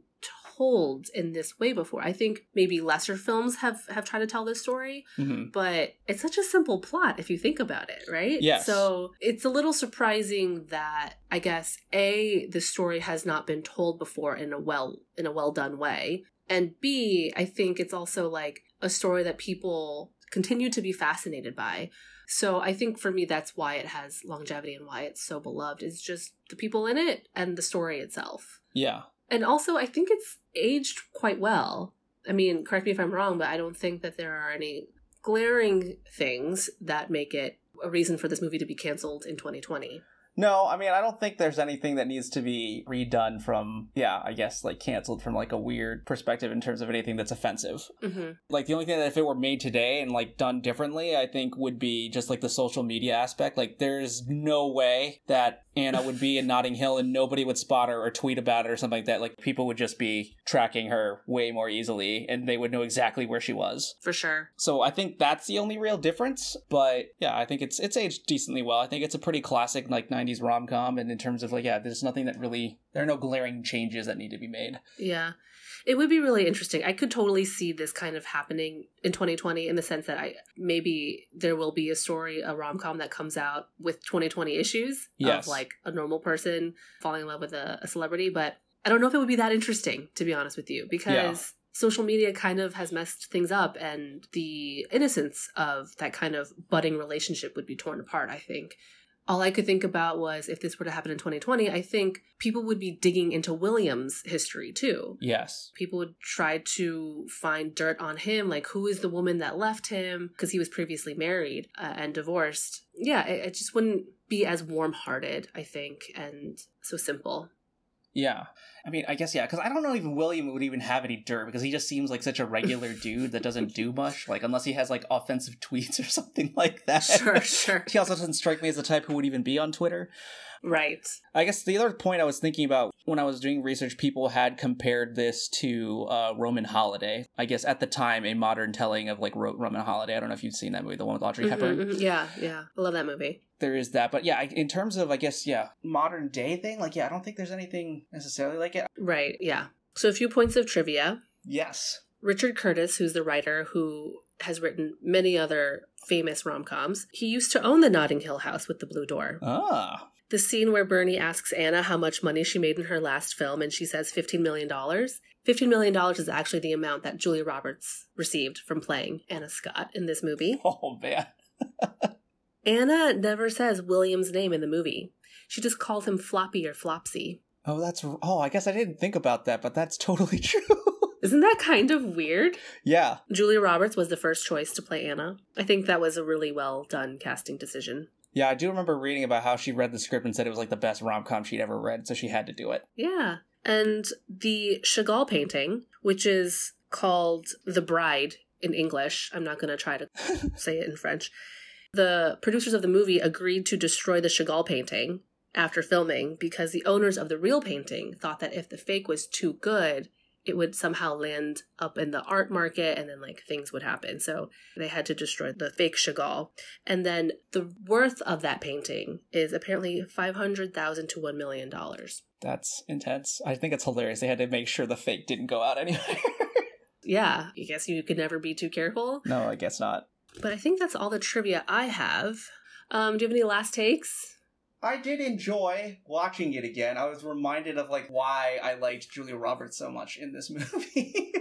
told in this way before. I think maybe lesser films have have tried to tell this story, hmm but it's such a simple plot if you think about it, right? Yes. So it's a little surprising that I guess a the story has not been told before in a well in a well done way, and b I think it's also like a story that people continue to be fascinated by. So I think for me that's why it has longevity and why it's so beloved. Is just the people in it and the story itself. Yeah. And also, I think it's aged quite well. I mean, correct me if I'm wrong, but I don't think that there are any glaring things that make it a reason for this movie to be canceled in 2020. No, I mean, I don't think there's anything that needs to be redone from, yeah, I guess, like canceled from like a weird perspective in terms of anything that's offensive. hmm Like, the only thing that if it were made today and like done differently, I think would be just like the social media aspect. Like, there's no way that Anna would be in Notting Hill and nobody would spot her or tweet about it or something like that. Like, people would just be tracking her way more easily and they would know exactly where she was. For sure. So I think that's the only real difference. But yeah, I think it's it's aged decently well. I think it's a pretty classic like '90s rom com, and in terms of like yeah, there's nothing that really there are no glaring changes that need to be made. Yeah. It would be really interesting. I could totally see this kind of happening in 2020 in the sense that I maybe there will be a story, a rom com that comes out with 2020 issues Yes. of like a normal person falling in love with a, a celebrity. But I don't know if it would be that interesting, to be honest with you, because Yeah. social media kind of has messed things up and the innocence of that kind of budding relationship would be torn apart, I think. All I could think about was if this were to happen in 2020, I think people would be digging into William's history too. Yes. People would try to find dirt on him, like who is the woman that left him because he was previously married uh, and divorced. Yeah, it, it just wouldn't be as warm hearted, I think, and so simple. Yeah. I mean, I guess yeah, because I don't know even William would even have any dirt because he just seems like such a regular dude that doesn't do much. Like unless he has like offensive tweets or something like that. Sure, sure. he also doesn't strike me as the type who would even be on Twitter. Right. I guess the other point I was thinking about when I was doing research, people had compared this to uh, Roman Holiday. I guess at the time, a modern telling of like Ro- Roman Holiday. I don't know if you've seen that movie, the one with Audrey Mhm, Hepburn. mhm. Yeah, yeah. I love that movie. There is that, but yeah, I- in terms of I guess yeah, modern day thing, like yeah, I don't think there's anything necessarily like it. Right, yeah. So a few points of trivia. Yes. Richard Curtis, who's the writer who has written many other famous rom coms, he used to own the Notting Hill house with the blue door. Ah. The scene where Bernie asks Anna how much money she made in her last film and she says $15 million. $15 million is actually the amount that Julia Roberts received from playing Anna Scott in this movie. Oh man. Anna never says William's name in the movie. She just calls him Floppy or Flopsy. Oh, that's oh, I guess I didn't think about that, but that's totally true. Isn't that kind of weird? yeah. Julia Roberts was the first choice to play Anna. I think that was a really well done casting decision. Yeah, I do remember reading about how she read the script and said it was like the best rom com she'd ever read, so she had to do it. Yeah. And the Chagall painting, which is called The Bride in English, I'm not going to try to say it in French. The producers of the movie agreed to destroy the Chagall painting after filming because the owners of the real painting thought that if the fake was too good, it would somehow land up in the art market and then like things would happen. So they had to destroy the fake Chagall. And then the worth of that painting is apparently 500,000 to 1 million dollars. That's intense. I think it's hilarious. They had to make sure the fake didn't go out anywhere. Yeah, I guess you could never be too careful. no, I guess not. But I think that's all the trivia I have. Um, do you have any last takes? I did enjoy watching it again. I was reminded of like why I liked Julia Roberts so much in this movie.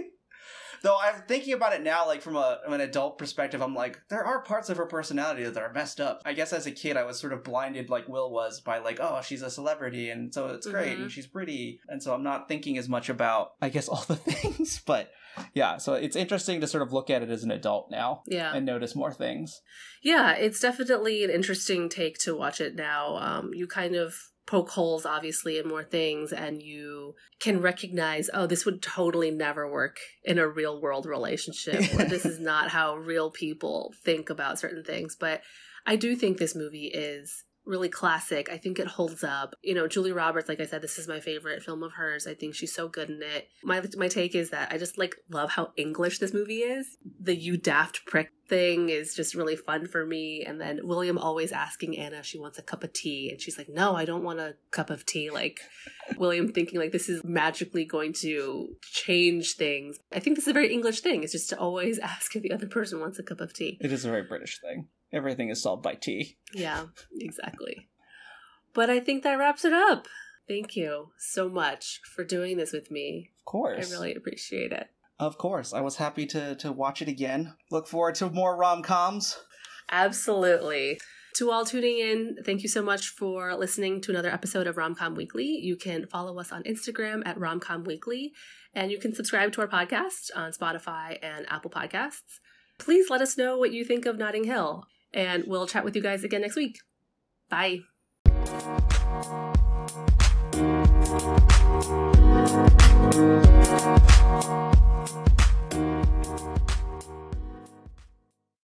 Though I'm thinking about it now, like from a from an adult perspective, I'm like, there are parts of her personality that are messed up. I guess as a kid, I was sort of blinded, like Will was, by like, oh, she's a celebrity, and so it's great, Mhm. and she's pretty, and so I'm not thinking as much about, I guess, all the things. But yeah, so it's interesting to sort of look at it as an adult now Yeah. and notice more things. Yeah, it's definitely an interesting take to watch it now. Um, you kind of poke holes, obviously, in more things, and you can recognize, oh, this would totally never work in a real world relationship, or this is not how real people think about certain things. But I do think this movie is really classic. I think it holds up. You know, Julie Roberts, like I said, this is my favorite film of hers. I think she's so good in it. My my take is that I just like love how English this movie is. The you daft prick thing is just really fun for me. And then William always asking Anna if she wants a cup of tea, and she's like, "No, I don't want a cup of tea." Like William thinking like this is magically going to change things. I think this is a very English thing. It's just to always ask if the other person wants a cup of tea. It is a very British thing. Everything is solved by tea. Yeah, exactly. But I think that wraps it up. Thank you so much for doing this with me. Of course. I really appreciate it. Of course. I was happy to to watch it again. Look forward to more rom-coms. Absolutely. To all tuning in, thank you so much for listening to another episode of Romcom Weekly. You can follow us on Instagram at Romcom Weekly, and you can subscribe to our podcast on Spotify and Apple Podcasts. Please let us know what you think of Notting Hill and we'll chat with you guys again next week. Bye.